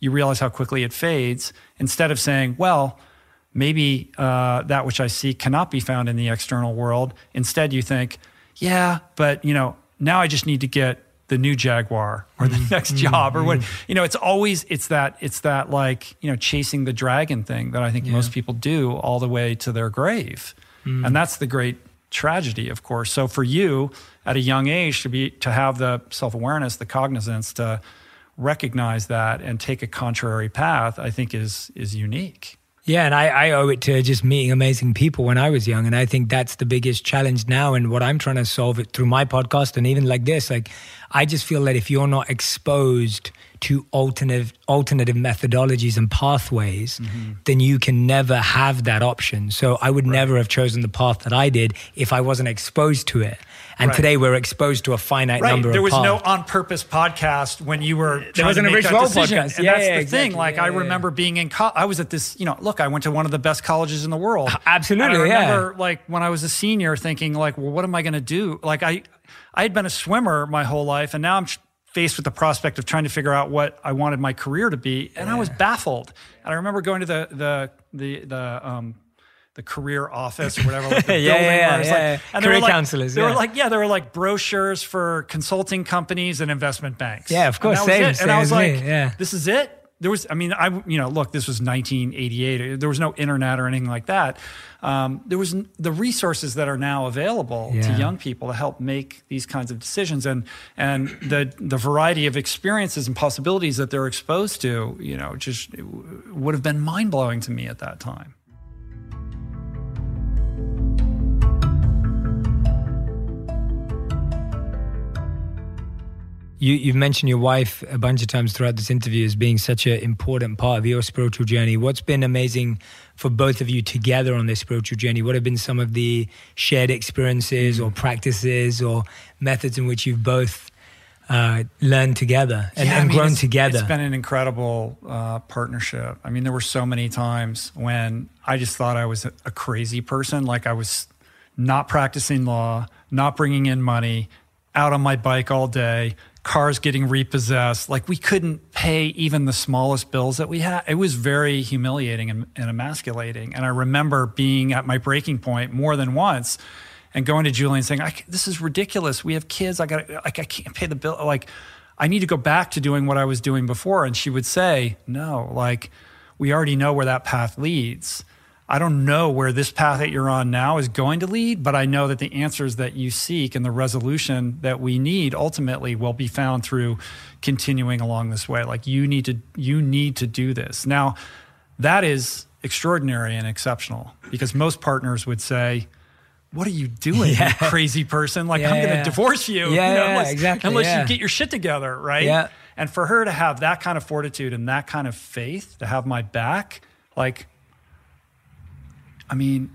you realize how quickly it fades. Instead of saying, well, maybe uh, that which I seek cannot be found in the external world. Instead, you think, yeah, but you know, now I just need to get the new Jaguar or the mm-hmm. next job or what mm-hmm. you know it's always it's that it's that like you know chasing the dragon thing that I think yeah. most people do all the way to their grave mm. and that's the great tragedy of course so for you at a young age to be to have the self-awareness the cognizance to recognize that and take a contrary path, I think is is unique. Yeah, and I, I owe it to just meeting amazing people when I was young. And I think that's the biggest challenge now. And what I'm trying to solve it through my podcast and even like this, like I just feel that if you're not exposed to alternative alternative methodologies and pathways, mm-hmm. then you can never have that option. So I would right. never have chosen the path that I did if I wasn't exposed to it. And right. today we're exposed to a finite number. right. number there was paths. no on purpose podcast when you were there was an original podcast. And yeah, that's yeah, the exactly. thing. Like yeah, I remember being in co- I was at this, you know, look, I went to one of the best colleges in the world. Absolutely. And I remember yeah. like when I was a senior thinking like, well, what am I going to do? Like I I had been a swimmer my whole life and now I'm faced with the prospect of trying to figure out what I wanted my career to be, and. I was baffled. And I remember going to the the the the um, the career office or whatever, like the yeah, building yeah, yeah, like, and career were like, counselors. There yeah. were like, yeah, there were like brochures for consulting companies and investment banks. Yeah, of course, and same, same. And I was like, me. yeah, this is it. There was, I mean, I, you know, look, this was 1988. There was no internet or anything like that um, there was the resources that are now available yeah. to young people to help make these kinds of decisions and and the the variety of experiences and possibilities that they're exposed to you know just would have been mind-blowing to me at that time You, have mentioned your wife a bunch of times throughout this interview as being such an important part of your spiritual journey. What's been amazing for both of you together on this spiritual journey? What have been some of the shared experiences or practices or methods in which you've both uh, learned together and, yeah, and I mean, grown it's, together? It's been an incredible uh, partnership. I mean, there were so many times when I just thought I was a, a crazy person, like I was not practicing law, not bringing in money, out on my bike all day cars getting repossessed. Like we couldn't pay even the smallest bills that we had. It was very humiliating and, and emasculating. And I remember being at my breaking point more than once and going to Julie and saying, "This is ridiculous. We have kids. I got like I can't pay the bill. Like I need to go back to doing what I was doing before." And she would say, "No, like we already know where that path leads." I don't know where this path that you're on now is going to lead, but I know that the answers that you seek and the resolution that we need ultimately will be found through continuing along this way. Like you need to you need to do this. Now, that is extraordinary and exceptional because most partners would say, what are you doing, yeah. you crazy person? Like, yeah, I'm going to yeah. divorce you. Yeah, you know, unless, exactly. Unless you get your shit together, right? Yeah. And for her to have that kind of fortitude and that kind of faith, to have my back, like, I mean,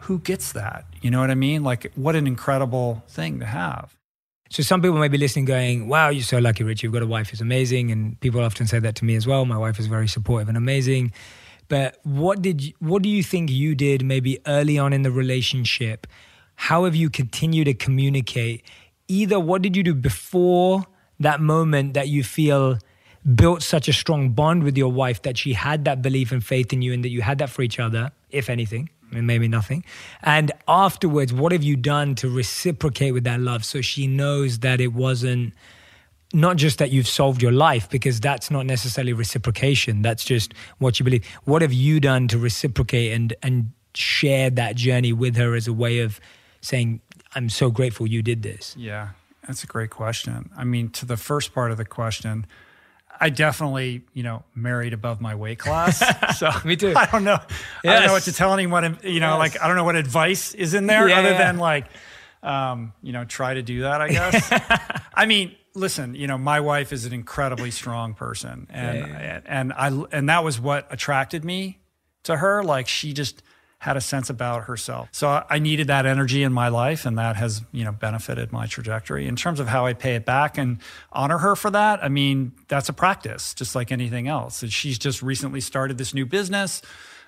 who gets that? You know what I mean? Like, what an incredible thing to have. So some people may be listening going, wow, you're so lucky, Rich. You've got a wife who's amazing. And people often say that to me as well. My wife is very supportive and amazing. But what did you, what do you think you did maybe early on in the relationship? How have you continued to communicate? Either what did you do before that moment that you feel built such a strong bond with your wife that she had that belief and faith in you and that you had that for each other, if anything, and maybe nothing. And afterwards, what have you done to reciprocate with that love so she knows that it wasn't not just that you've solved your life, because that's not necessarily reciprocation. That's just what you believe. What have you done to reciprocate and and share that journey with her as a way of saying, I'm so grateful you did this? Yeah, that's a great question. I mean, to the first part of the question, I definitely, you know, married above my weight class. So me too. I don't know. Yes. I don't know what to tell anyone. You know, yes. like I don't know what advice is in there yeah, other yeah. than like, um, you know, try to do that. I guess. I mean, listen. You know, my wife is an incredibly strong person, and yeah, and I and that was what attracted me to her. Like she just had a sense about herself. So I needed that energy in my life and that has, you know, benefited my trajectory. In terms of how I pay it back and honor her for that, I mean, that's a practice just like anything else. And she's just recently started this new business,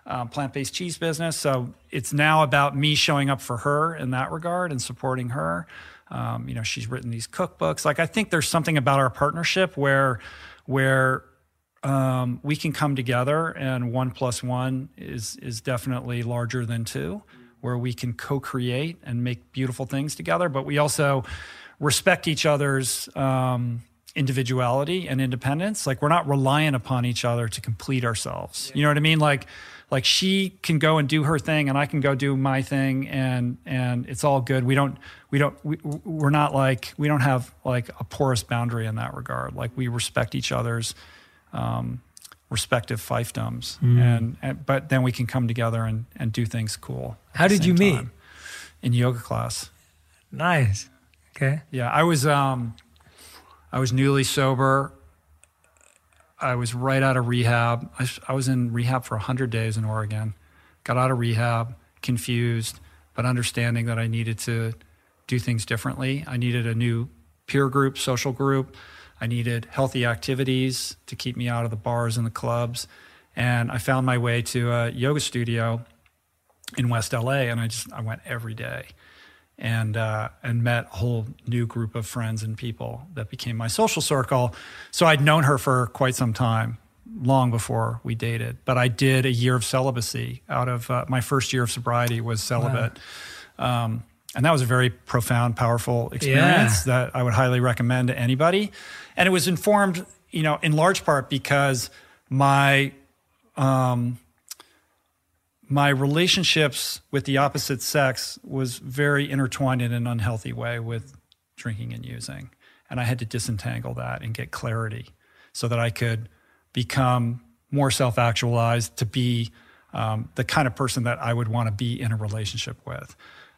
uh, plant-based cheese business. So it's now about me showing up for her in that regard and supporting her. Um, you know, she's written these cookbooks. Like I think there's something about our partnership where where um, we can come together and one plus one is is definitely larger than two where we can co-create and make beautiful things together but we also respect each other's um, individuality and independence. Like we're not reliant upon each other to complete ourselves. You know what I mean? Like like she can go and do her thing and I can go do my thing and and it's all good. We don't we don't we, we're not like we don't have like a porous boundary in that regard. Like we respect each other's um, respective fiefdoms mm. and, and, but then we can come together and and do things cool. How did you meet? Time. In yoga class. Nice. Okay. Yeah, I was um I was newly sober I was right out of rehab. I, I was in rehab for 100 days in Oregon. Got out of rehab, confused, but understanding that I needed to do things differently. I needed a new peer group, social group. I needed healthy activities to keep me out of the bars and the clubs. And I found my way to a yoga studio in West LA, and I just I went every day and uh, and met a whole new group of friends and people that became my social circle. So I'd known her for quite some time, long before we dated. But I did a year of celibacy. Out of uh, my first year of sobriety was celibate, wow. um, and that was a very profound, powerful experience yeah. that I would highly recommend to anybody. And it was informed, you know, in large part because my um, my relationships with the opposite sex was very intertwined in an unhealthy way with drinking and using. And I had to disentangle that and get clarity so that I could become more self actualized to be um, the kind of person that I would want to be in a relationship with.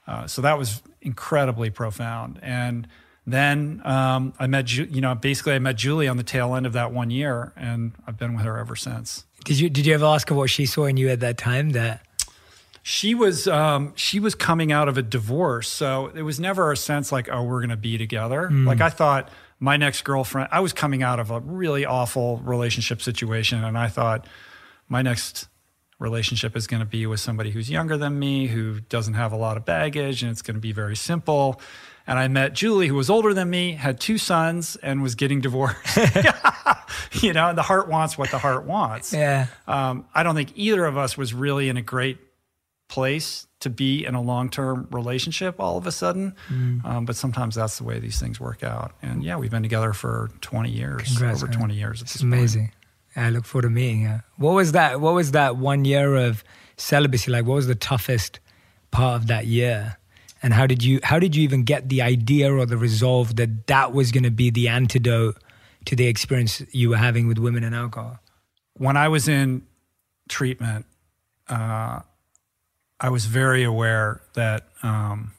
Uh, so that was incredibly profound. And then um, I met, you know, basically I met Julie on the tail end of that one year, and I've been with her ever since. Did you did you ever ask her what she saw in you at that time? That she was um, she was coming out of a divorce, so it was never a sense like oh we're gonna be together. Mm. Like I thought my next girlfriend, I was coming out of a really awful relationship situation, and I thought my next relationship is going to be with somebody who's younger than me, who doesn't have a lot of baggage, and it's going to be very simple. And I met Julie, who was older than me, had two sons, and was getting divorced. you know, the heart wants what the heart wants. Yeah. Um, I don't think either of us was really in a great place to be in a long-term relationship all of a sudden. Mm. Um, but sometimes that's the way these things work out. And yeah, we've been together for 20 years, Congrats, over man. 20 years. It's amazing. Point. I look forward to meeting you. What was that? What was that one year of celibacy like? What was the toughest part of that year? and how did you how did you even get the idea or the resolve that that was going to be the antidote to the experience you were having with women and alcohol when i was in treatment uh, i was very aware that um,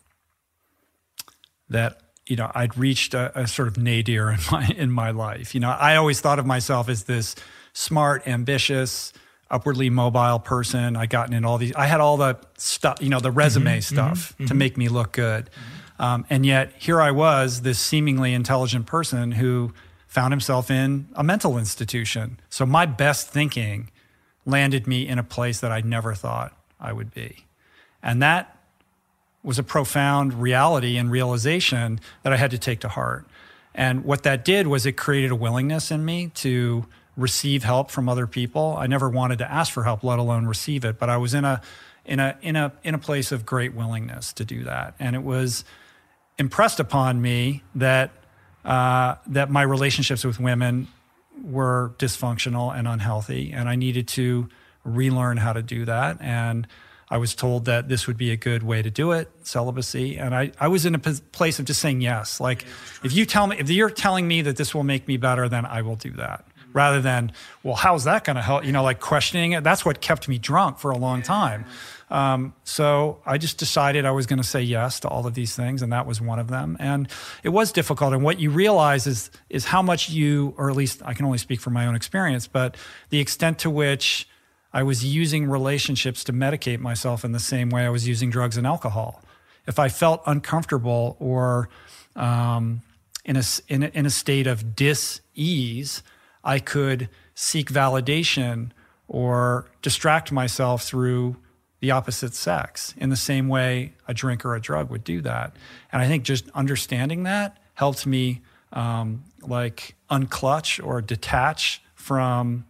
that you know i'd reached a, a sort of nadir in my in my life you know i always thought of myself as this smart ambitious upwardly mobile person. I gotten in all these. I had all the stuff, you know, the resume mm-hmm, stuff mm-hmm, to mm-hmm. make me look good. Um, and yet here I was, this seemingly intelligent person who found himself in a mental institution. So my best thinking landed me in a place that I never thought I would be. And that was a profound reality and realization that I had to take to heart. And what that did was it created a willingness in me to receive help from other people. I never wanted to ask for help, let alone receive it. But I was in a in a in a in a place of great willingness to do that, and it was impressed upon me that uh, that my relationships with women were dysfunctional and unhealthy, and I needed to relearn how to do that. And I was told that this would be a good way to do it, celibacy. And I, I was in a place of just saying yes. Like, if you tell me, if you're telling me that this will make me better, then I will do that rather than, well, how's that going to help? You know, like questioning it. That's what kept me drunk for a long time. Um, so I just decided I was going to say yes to all of these things, and that was one of them. And it was difficult. And what you realize is is how much you, or at least I can only speak from my own experience, but the extent to which I was using relationships to medicate myself in the same way I was using drugs and alcohol. If I felt uncomfortable or um, in a in a, in a state of dis ease, I could seek validation or distract myself through the opposite sex in the same way a drink or a drug would do that. And I think just understanding that helped me um, like unclutch or detach from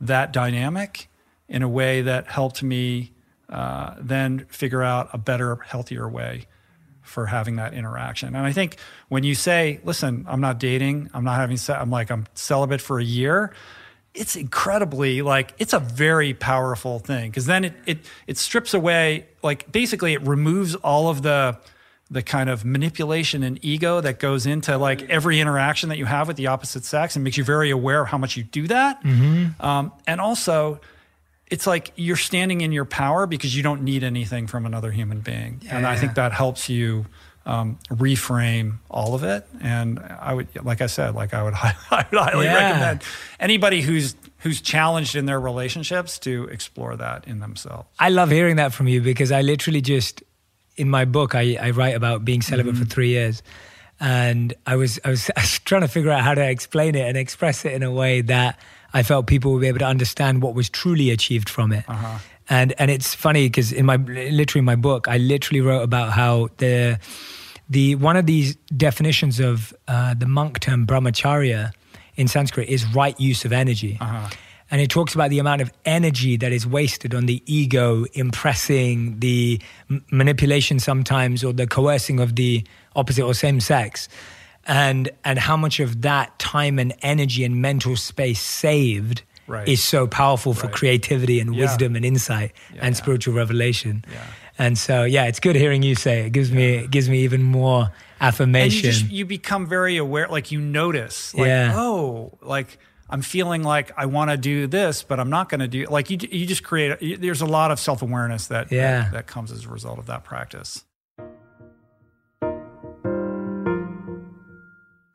that dynamic in a way that helped me uh, then figure out a better, healthier way for having that interaction. And I think when you say, listen, I'm not dating, I'm not having sex, I'm like, I'm celibate for a year, it's incredibly like it's a very powerful thing because then it, it it strips away like basically it removes all of the the kind of manipulation and ego that goes into like every interaction that you have with the opposite sex and makes you very aware of how much you do that. Um, and also it's like you're standing in your power because you don't need anything from another human being. and I think that helps you um, reframe all of it. And I would, like I said, like I would, I would highly Yeah. recommend anybody who's who's challenged in their relationships to explore that in themselves. I love hearing that from you because I literally just in my book I, I write about being celibate for three years, and I was, I was I was trying to figure out how to explain it and express it in a way that I felt people would be able to understand what was truly achieved from it. And and it's funny because in my literally in my book I literally wrote about how the the one of these definitions of uh, the monk term brahmacharya in Sanskrit is right use of energy. And it talks about the amount of energy that is wasted on the ego, impressing, the m- manipulation sometimes, or the coercing of the opposite or same sex, and and how much of that time and energy and mental space saved Right. is so powerful for Right. creativity and Yeah. wisdom and insight and yeah. spiritual revelation. Yeah. And so, yeah, it's good hearing you say it. it gives me it gives me even more And affirmation. you just you become very aware, like you notice, like Yeah. oh, like I'm feeling like I want to do this, but I'm not going to do. Like you, you just create. you- There's a lot of self awareness that, Yeah. that that comes as a result of that practice.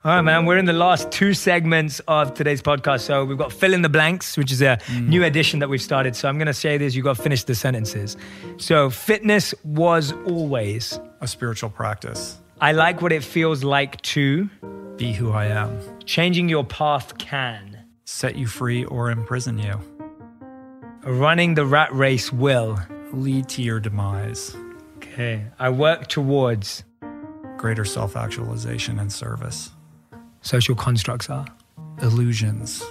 All right, man. We're in the last two segments of today's podcast. So we've got fill in the blanks, which is a mm. new edition that we've started. So I'm going to say this. You've got to finish the sentences. So fitness was always. A spiritual practice. I like what it feels like to. Be who I am. Changing your path can. Set you free or imprison you. Running the rat race will. Lead to your demise. Okay. I work towards. Greater self actualization and service. Social constructs are. Illusions.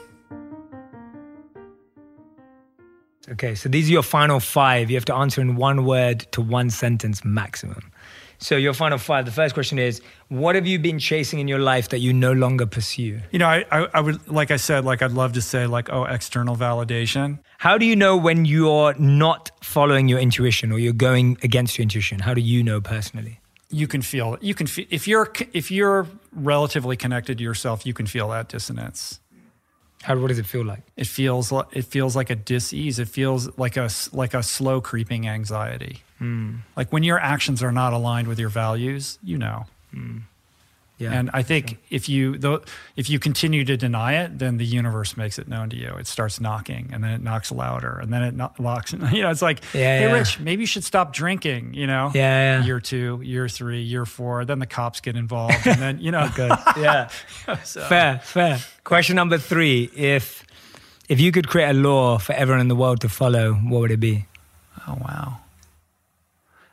Okay, so these are your final five. You have to answer in one word to one sentence maximum. So your final five. The first question is: What have you been chasing in your life that you no longer pursue? You know, I, I, I would, like I said, like I'd love to say, like, oh, external validation. How do you know when you're not following your intuition or you're going against your intuition? How do you know personally? You can feel it. You can feel if you're if you're relatively connected to yourself, you can feel that dissonance. How what does it feel like? It feels like it feels like a dis-ease. It feels like a like a slow creeping anxiety. Hmm. Like when your actions are not aligned with your values, you know. Hmm. Yeah. And I think if you though if you continue to deny it, then the universe makes it known to you. It starts knocking, and then it knocks louder, and then it kno- locks. You know, it's like, Yeah, hey, yeah. Rich, maybe you should stop drinking. You know, Yeah, yeah. Year two, year three, year four, then the cops get involved, and then you know, Good. Yeah. Fair, fair. Question number three. If if you could create a law for everyone in the world to follow, what would it be? Oh wow.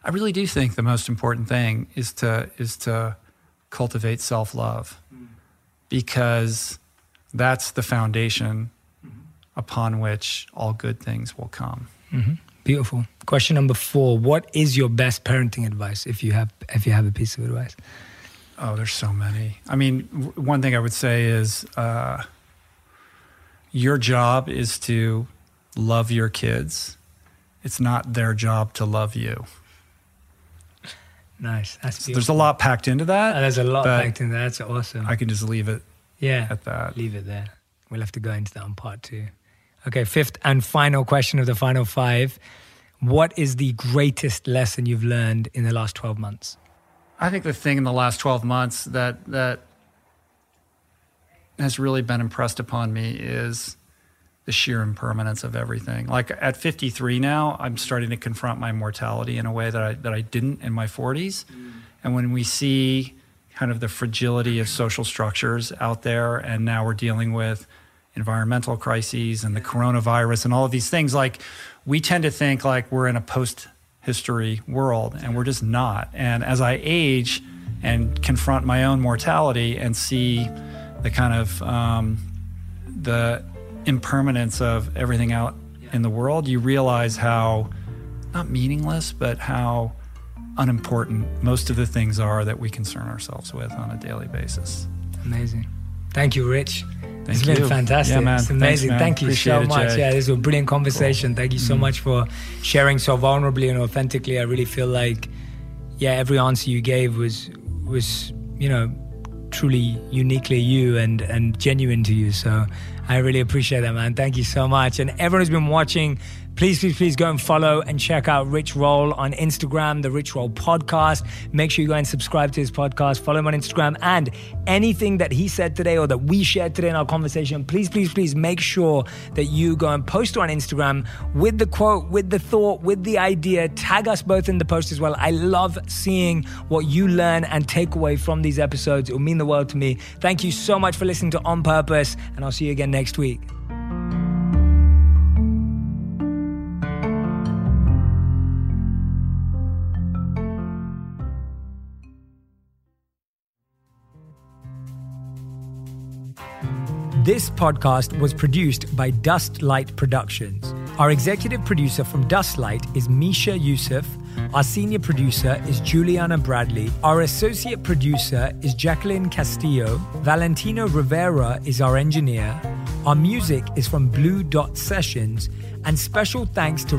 I really do think the most important thing is to is to cultivate self-love mm-hmm. because that's the foundation mm-hmm. upon which all good things will come. Mm-hmm. Beautiful. Question number four. What is your best parenting advice if you have if you have a piece of advice? Oh, there's so many. I mean, w- one thing I would say is uh, your job is to love your kids. It's not their job to love you. Nice. That's So there's a lot packed into that. Uh, there's a lot packed in there. That's awesome. I can just leave it yeah. at that. Leave it there. We'll have to go into that on part two. Okay, fifth and final question of the final five. What is the greatest lesson you've learned in the last 12 months? I think the thing in the last 12 months that that has really been impressed upon me is the sheer impermanence of everything. Like at 53 now, I'm starting to confront my mortality in a way that I that I didn't in my 40s. And when we see kind of the fragility of social structures out there and now we're dealing with environmental crises and the coronavirus and all of these things like we tend to think like we're in a post history world and we're just not and as i age and confront my own mortality and see the kind of um, the impermanence of everything out in the world you realize how not meaningless but how unimportant most of the things are that we concern ourselves with on a daily basis. Amazing. Thank you, Rich. Thank it's you. been fantastic. Yeah, man. It's amazing. Thanks. Thank you Appreciate so it, much. Jay. Yeah, this was a brilliant conversation. Cool. Thank you so Mhm. much for sharing so vulnerably and authentically. I really feel like, yeah, every answer you gave was was you know truly uniquely you and and genuine to you. So I really appreciate that, man. Thank you so much. And everyone who's been watching, please, please, please go and follow and check out Rich Roll on Instagram, the Rich Roll podcast. Make sure you go and subscribe to his podcast, follow him on Instagram, and anything that he said today or that we shared today in our conversation, please, please, please make sure that you go and post on Instagram with the quote, with the thought, with the idea. Tag us both in the post as well. I love seeing what you learn and take away from these episodes. It will mean the world to me. Thank you so much for listening to On Purpose, and I'll see you again next week. This podcast was produced by Dustlight Productions. Our executive producer from Dustlight is Misha Yusuf. Our senior producer is Juliana Bradley. Our associate producer is Jacqueline Castillo. Valentino Rivera is our engineer. Our music is from Blue Dot Sessions. And special thanks to